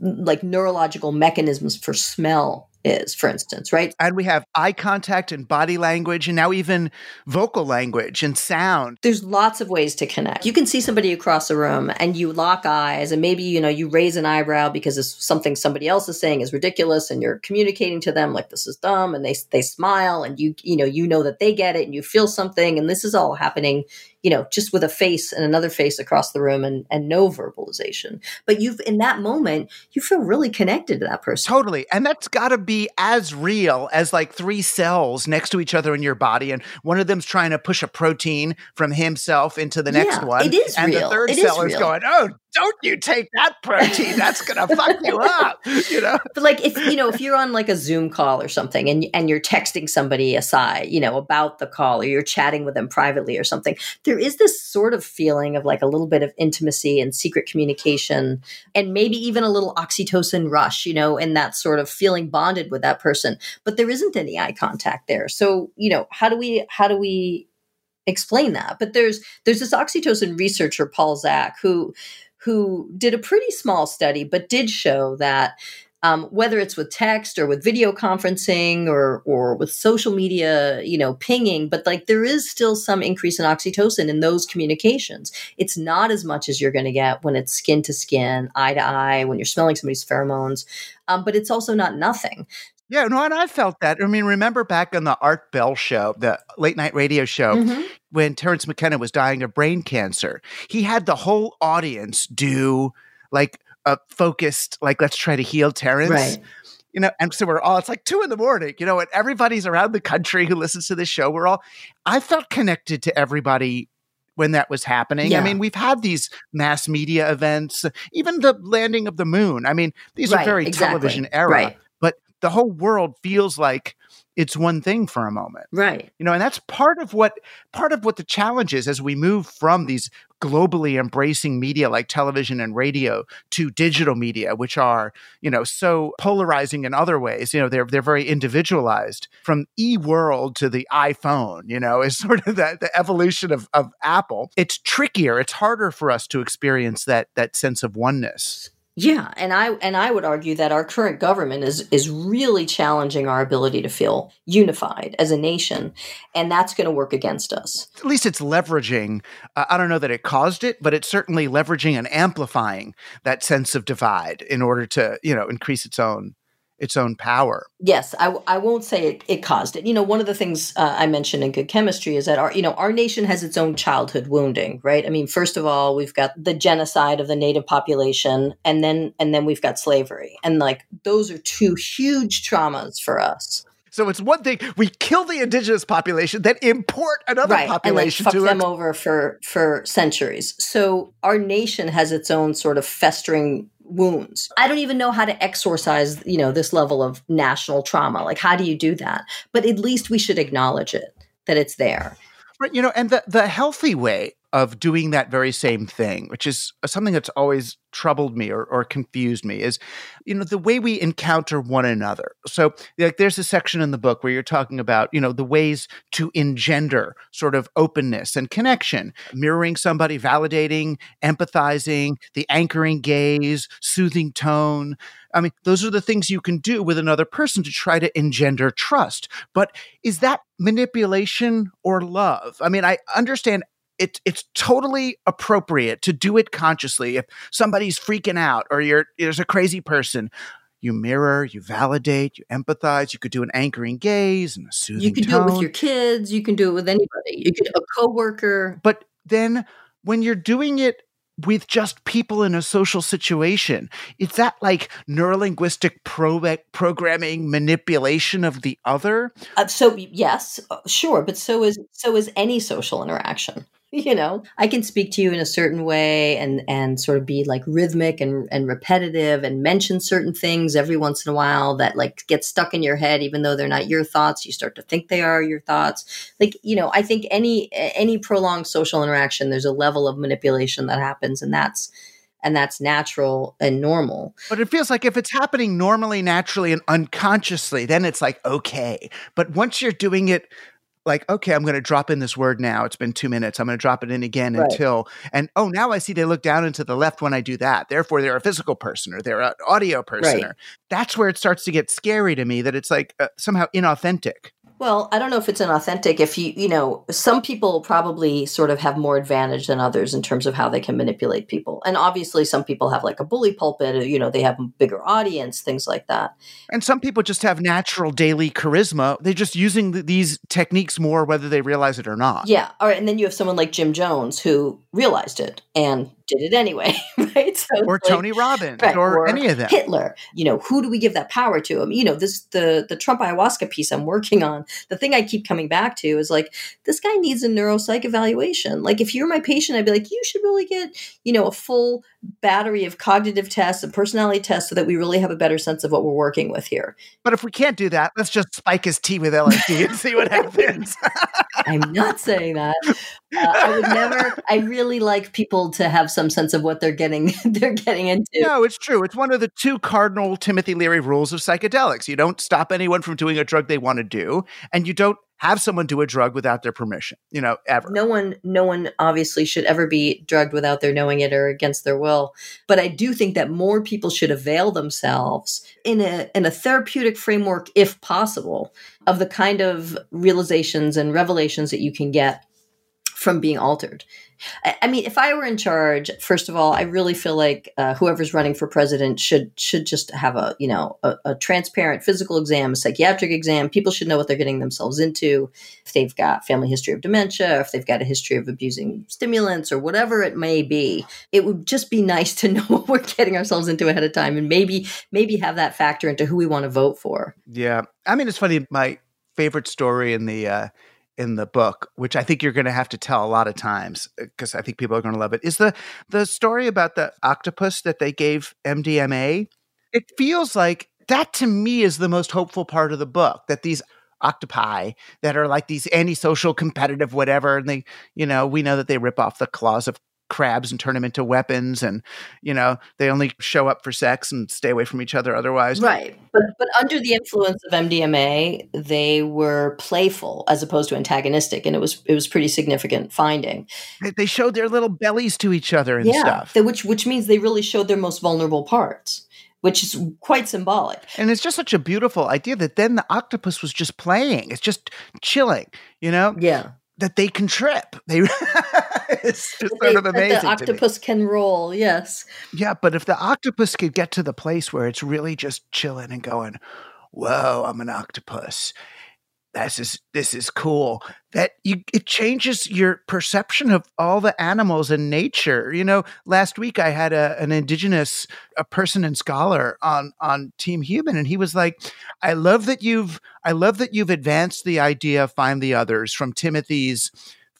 S2: like neurological mechanisms for smell is, for instance, right?
S1: And we have eye contact and body language, and now even vocal language and sound.
S2: There's lots of ways to connect. You can see somebody across the room and you lock eyes, and maybe, you know, you raise an eyebrow because it's something somebody else is saying is ridiculous, and you're communicating to them like this is dumb, and they, they smile, and you, you know, you know that they get it, and you feel something, and this is all happening you know, just with a face and another face across the room and, and no verbalization. But you've, in that moment, you feel really connected to that person.
S1: Totally. And that's got to be as real as like three cells next to each other in your body. And one of them's trying to push a protein from himself into the next
S2: Yeah,
S1: one.
S2: it is
S1: and
S2: real.
S1: the third
S2: It is
S1: cell is
S2: real.
S1: going, oh, don't you take that protein. That's going to fuck you up. You know?
S2: But like if you know if you're on like a Zoom call or something and and you're texting somebody aside, you know, about the call or you're chatting with them privately or something, there is this sort of feeling of like a little bit of intimacy and secret communication and maybe even a little oxytocin rush, you know, and that sort of feeling bonded with that person. But there isn't any eye contact there. So, you know, how do we how do we explain that? But there's there's this oxytocin researcher Paul Zak who who did a pretty small study but did show that um, whether it's with text or with video conferencing or or with social media, you know, pinging, but like there is still some increase in oxytocin in those communications. It's not as much as you're going to get when it's skin to skin, eye to eye, when you're smelling somebody's pheromones, um, but it's also not nothing.
S1: Yeah, no, and I felt that. I mean, remember back on the Art Bell show, the late night radio show,
S2: Mhm.
S1: When Terence McKenna was dying of brain cancer, he had the whole audience do like a focused, like, let's try to heal Terence.
S2: Right.
S1: You know, and so we're all, it's like two in the morning, you know, and everybody's around the country who listens to this show. We're all, I felt connected to everybody when that was happening. I mean, we've had these mass media events, even the landing of the moon. I mean, these are very
S2: exactly.
S1: television era,
S2: Right.
S1: but the whole world feels like it's one thing for a moment.
S2: Right.
S1: you know and that's part of what part of what the challenge is as we move from these globally embracing media like television and radio to digital media which are you know so polarizing in other ways. You know they're they're very individualized. From eWorld to the iphone you know is sort of the, the evolution of, of apple. It's trickier it's harder for us to experience that that sense of oneness
S2: Yeah, and I and I would argue that our current government is is really challenging our ability to feel unified as a nation, and that's going to work against us.
S1: at least it's leveraging uh, i don't know that it caused it but it's certainly leveraging and amplifying that sense of divide in order to you know increase its own its own power
S2: Yes, I, w- I won't say it, it caused it. You know, one of the things uh, I mentioned in Good Chemistry is that our, you know, our nation has its own childhood wounding, right? I mean, first of all, we've got the genocide of the native population, and then and then we've got slavery, and like those are two huge traumas for us,
S1: so it's one thing we kill the indigenous population then import another
S2: right? And like fuck
S1: to
S2: them
S1: it
S2: over for for centuries. So our nation has its own sort of festering wounds. I don't even know how to exorcise, you know, this level of national trauma. Like, how do you do that? But at least we should acknowledge it that it's there.
S1: Right, you know, and the the healthy way of doing that very same thing, which is something that's always troubled me or, or confused me, is you know the way we encounter one another. So, like, there's a section in the book where you're talking about you know the ways to engender sort of openness and connection, mirroring somebody, validating, empathizing, the anchoring gaze, soothing tone. I mean, those are the things you can do with another person to try to engender trust. But is that manipulation or love? I mean, I understand it's it's totally appropriate to do it consciously. If somebody's freaking out or you're there's a crazy person, you mirror, you validate, you empathize. You could do an anchoring gaze and a soothing
S2: You can do it with your kids. You can do it with anybody. You could a coworker.
S1: But then when you're doing it with just people in a social situation, is that like neurolinguistic pro- programming manipulation of the other?
S2: Uh, so yes, uh, sure, but so is so is any social interaction. You know, I can speak to you in a certain way and and sort of be like rhythmic and and repetitive and mention certain things every once in a while that like get stuck in your head even though they're not your thoughts. You start to think they are your thoughts. Like, you know, I think any any prolonged social interaction there's a level of manipulation that happens and that's and that's natural and normal.
S1: But it feels like if it's happening normally, naturally, and unconsciously, then it's like, okay. But once you're doing it, like, okay, I'm going to drop in this word now. It's been two minutes. I'm going to drop it in again
S2: Right.
S1: until, and oh, now I see they look down and to the left when I do that. Therefore, they're a physical person or they're an audio person.
S2: Right.
S1: Or that's where it starts to get scary to me that it's like uh, somehow inauthentic.
S2: Well, I don't know if it's inauthentic. If you, you know, some people probably sort of have more advantage than others in terms of how they can manipulate people. And obviously, some people have like a bully pulpit, uh, you know, they have a bigger audience, things like that.
S1: And some people just have natural daily charisma. They're just using th- these techniques more, whether they realize it or not.
S2: Yeah. All right. And then you have someone like Jim Jones who realized it and did it anyway, right? So
S1: or
S2: like,
S1: Tony Robbins
S2: right,
S1: or,
S2: or
S1: any of them.
S2: Hitler. You know, who do we give that power to? I mean, you know, this the the Trump ayahuasca piece I'm working on. The thing I keep coming back to is like this guy needs a neuropsych evaluation. Like if you're my patient, I'd be like, you should really get you know a full battery of cognitive tests and personality tests so that we really have a better sense of what we're working with here.
S1: But if we can't do that, let's just spike his tea with LSD and see what happens.
S2: I'm not saying that. Uh, I would never. I really like people to have some sense of what they're getting. they're getting into.
S1: No, it's true. It's one of the two cardinal Timothy Leary rules of psychedelics. You don't stop anyone from doing a drug they want to do, and you don't have someone do a drug without their permission. You know, ever.
S2: No one, no one obviously should ever be drugged without their knowing it or against their will. But I do think that more people should avail themselves in a in a therapeutic framework, if possible, of the kind of realizations and revelations that you can get from being altered. I, I mean, if I were in charge, first of all, I really feel like uh, whoever's running for president should should just have a you know a, a, transparent physical exam, a psychiatric exam. People should know what they're getting themselves into. If they've got family history of dementia, if they've got a history of abusing stimulants or whatever it may be, it would just be nice to know what we're getting ourselves into ahead of time, and maybe maybe have that factor into who we want to vote for.
S1: Yeah, I mean, it's funny. My favorite story in the uh, in the book, which I think you're going to have to tell a lot of times uh, because I think people are going to love it, is the the story about the octopus that they gave MDMA. It feels like that to me is the most hopeful part of the book that these octopi that are like these antisocial competitive whatever and they you know we know that they rip off the claws of crabs and turn them into weapons and you know they only show up for sex and stay away from each other otherwise
S2: right but but under the influence of MDMA they were playful as opposed to antagonistic and it was it was pretty significant finding
S1: they showed their little bellies to each other and
S2: yeah,
S1: stuff
S2: which which means they really showed their most vulnerable parts which is quite symbolic.
S1: And it's just such a beautiful idea that then the octopus was just playing. It's just chilling, you know?
S2: Yeah.
S1: That they can trip. They it's just sort of amazing.
S2: the octopus can roll, yes.
S1: Yeah, but if the octopus could get to the place where it's really just chilling and going, Whoa, I'm an octopus this is this is cool that you it changes your perception of all the animals in nature you know last week i had a, an indigenous a person and scholar on on team human and he was like i love that you've i love that you've advanced the idea of find the others from timothy's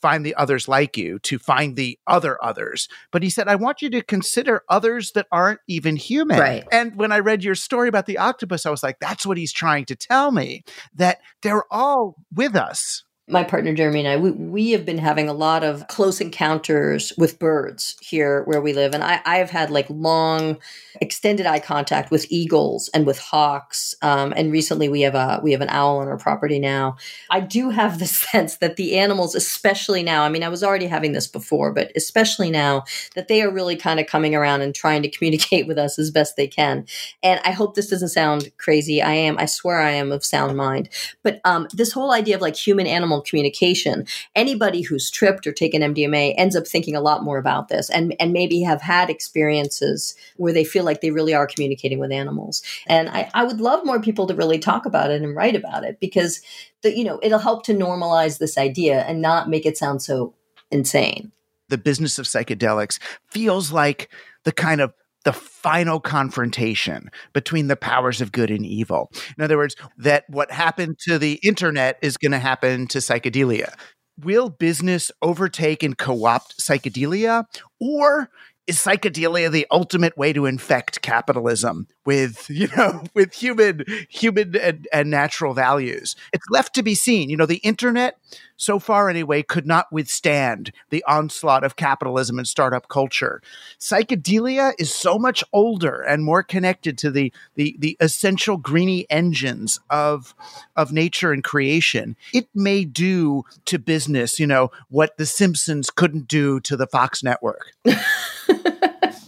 S1: find the others like you to find the other others. But he said, I want you to consider others that aren't even human.
S2: Right.
S1: And when I read your story about the octopus, I was like, that's what he's trying to tell me that they're all with us
S2: my partner Jeremy and I, we, we have been having a lot of close encounters with birds here where we live. And I, I have had like long, extended eye contact with eagles and with hawks. Um, and recently we have a we have an owl on our property now. I do have the sense that the animals, especially now, I mean, I was already having this before, but especially now, that they are really kind of coming around and trying to communicate with us as best they can. And I hope this doesn't sound crazy. I am, I swear I am of sound mind. But um, this whole idea of like human animal communication. Anybody who's tripped or taken MDMA ends up thinking a lot more about this and, and maybe have had experiences where they feel like they really are communicating with animals. And I, I would love more people to really talk about it and write about it because the, you know, it'll help to normalize this idea and not make it sound so insane.
S1: The business of psychedelics feels like the kind of the final confrontation between the powers of good and evil. In other words, that what happened to the internet is going to happen to psychedelia. Will business overtake and co opt psychedelia? Or is psychedelia the ultimate way to infect capitalism with you know with human human and, and natural values. It's left to be seen. You know the internet so far anyway could not withstand the onslaught of capitalism and startup culture. Psychedelia is so much older and more connected to the the, the essential greeny engines of of nature and creation. It may do to business you know what the simpsons couldn't do to the fox network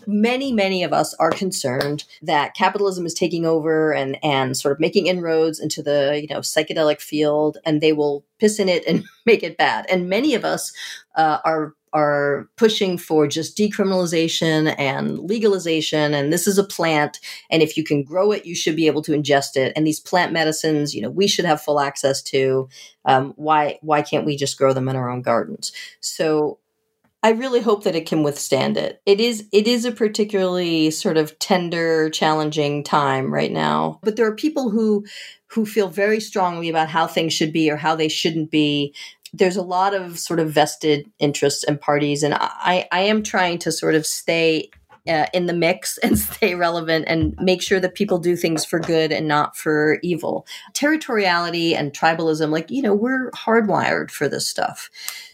S2: many, many of us are concerned that capitalism is taking over and and sort of making inroads into the you know psychedelic field, and they will piss in it and make it bad. And many of us uh, are are pushing for just decriminalization and legalization and this is a plant and if you can grow it you should be able to ingest it. And these plant medicines you know we should have full access to. Um, why why can't we just grow them in our own gardens? So I really hope that it can withstand it. It is it is a particularly sort of tender, challenging time right now. But there are people who who feel very strongly about how things should be or how they shouldn't be. There's a lot of sort of vested interests and parties, and I, I am trying to sort of stay uh, in the mix and stay relevant and make sure that people do things for good and not for evil. Territoriality and tribalism, like, you know, we're hardwired for this stuff.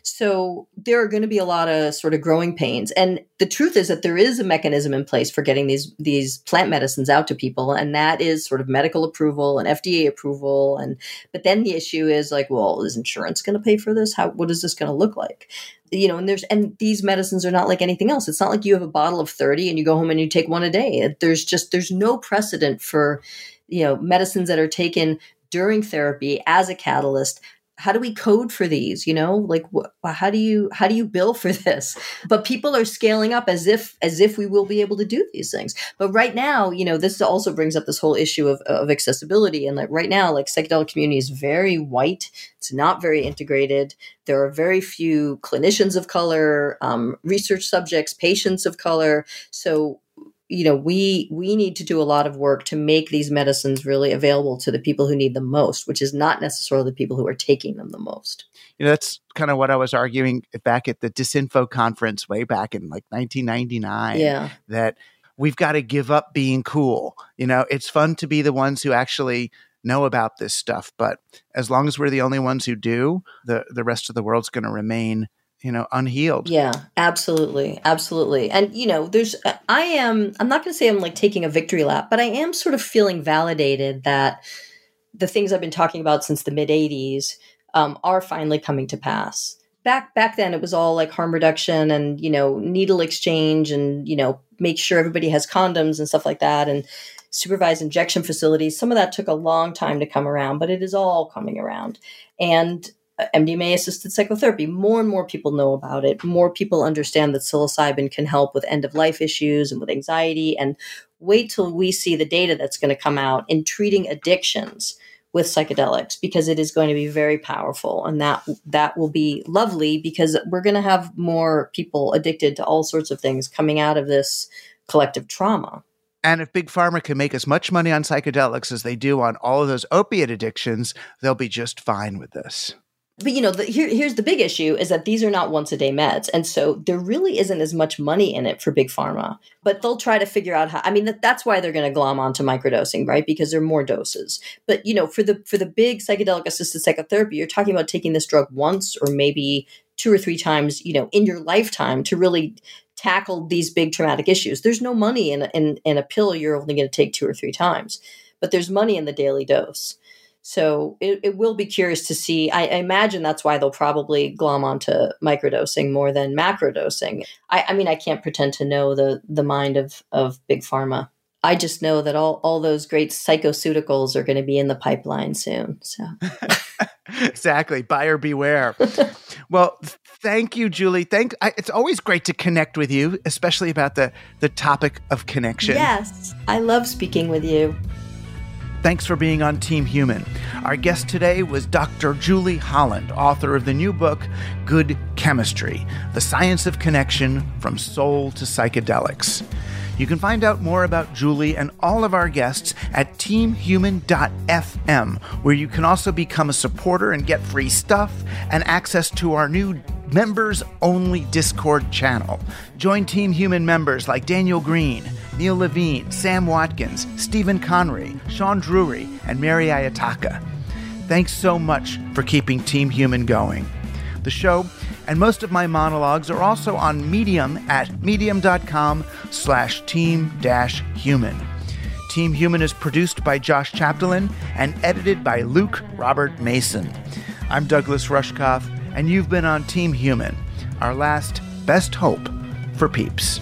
S2: So there are going to be a lot of sort of growing pains. And the truth is that there is a mechanism in place for getting these these plant medicines out to people, and that is sort of medical approval and FDA approval. And but then the issue is like, well, is insurance going to pay for this? How what is this going to look like? you know, and there's and these medicines are not like anything else. It's not like you have a bottle of 30 and you go home and you take one a day. There's just there's no precedent for you know medicines that are taken during therapy as a catalyst how do we code for these you know? Like wh- how do you how do you bill for this? But people are scaling up as if as if we will be able to do these things. But right now you know this also brings up this whole issue of, of accessibility. And like right now like psychedelic community is very white. It's not very integrated. There are very few clinicians of color um, research subjects patients of color. So you know we we need to do a lot of work to make these medicines really available to the people who need them most which is not necessarily the people who are taking them the most.
S1: You know that's kind of what i was arguing back at the disinfo conference way back in like 1999
S2: yeah.
S1: that we've got to give up being cool. You know it's fun to be the ones who actually know about this stuff but as long as we're the only ones who do the the rest of the world's going to remain you know unhealed.
S2: Yeah absolutely absolutely. And you know there's i am i'm not going to say i'm like taking a victory lap but i am sort of feeling validated that the things i've been talking about since the mid 80s um, are finally coming to pass. Back back then it was all like harm reduction and you know needle exchange and you know make sure everybody has condoms and stuff like that and supervised injection facilities. Some of that took a long time to come around but it is all coming around. And Uh, MDMA assisted psychotherapy. More and more people know about it. More people understand that psilocybin can help with end of life issues and with anxiety. And wait till we see the data that's going to come out in treating addictions with psychedelics because it is going to be very powerful and that that will be lovely because we're going to have more people addicted to all sorts of things coming out of this collective trauma.
S1: And if Big Pharma can make as much money on psychedelics as they do on all of those opiate addictions, they'll be just fine with this
S2: but you know the, here, here's the big issue is that these are not once a day meds. And so there really isn't as much money in it for big pharma. But they'll try to figure out how i mean that, that's why they're going to glom onto microdosing right? Because there are more doses. But you know for the for the big psychedelic assisted psychotherapy you're talking about taking this drug once or maybe two or three times you know in your lifetime to really tackle these big traumatic issues. There's no money in in, in a pill you're only going to take two or three times. But there's money in the daily dose so it, it will be curious to see. I, I, imagine that's why they'll probably glom onto microdosing more than macrodosing. I, I mean, I can't pretend to know the the mind of of big pharma. I just know that all, all those great psychoceuticals are going to be in the pipeline soon. So
S1: exactly, buyer beware. well, thank you, Julie. Thank. I, it's always great to connect with you, especially about the the topic of connection.
S2: Yes, I love speaking with you.
S1: Thanks for being on Team Human. Our guest today was Dr. Julie Holland, author of the new book, Good Chemistry The Science of Connection from Soul to Psychedelics. You can find out more about Julie and all of our guests at teamhuman.fm, where you can also become a supporter and get free stuff and access to our new members only Discord channel. Join Team Human members like Daniel Green, Neil Levine, Sam Watkins, Stephen Conry, Sean Drury, and Mary Ayataka. Thanks so much for keeping Team Human going. The show and most of my monologues are also on Medium at medium.com slash team dash human. Team Human is produced by Josh Chapdelaine and edited by Luke Robert Mason. I'm Douglas Rushkoff, and you've been on Team Human, our last best hope for peeps.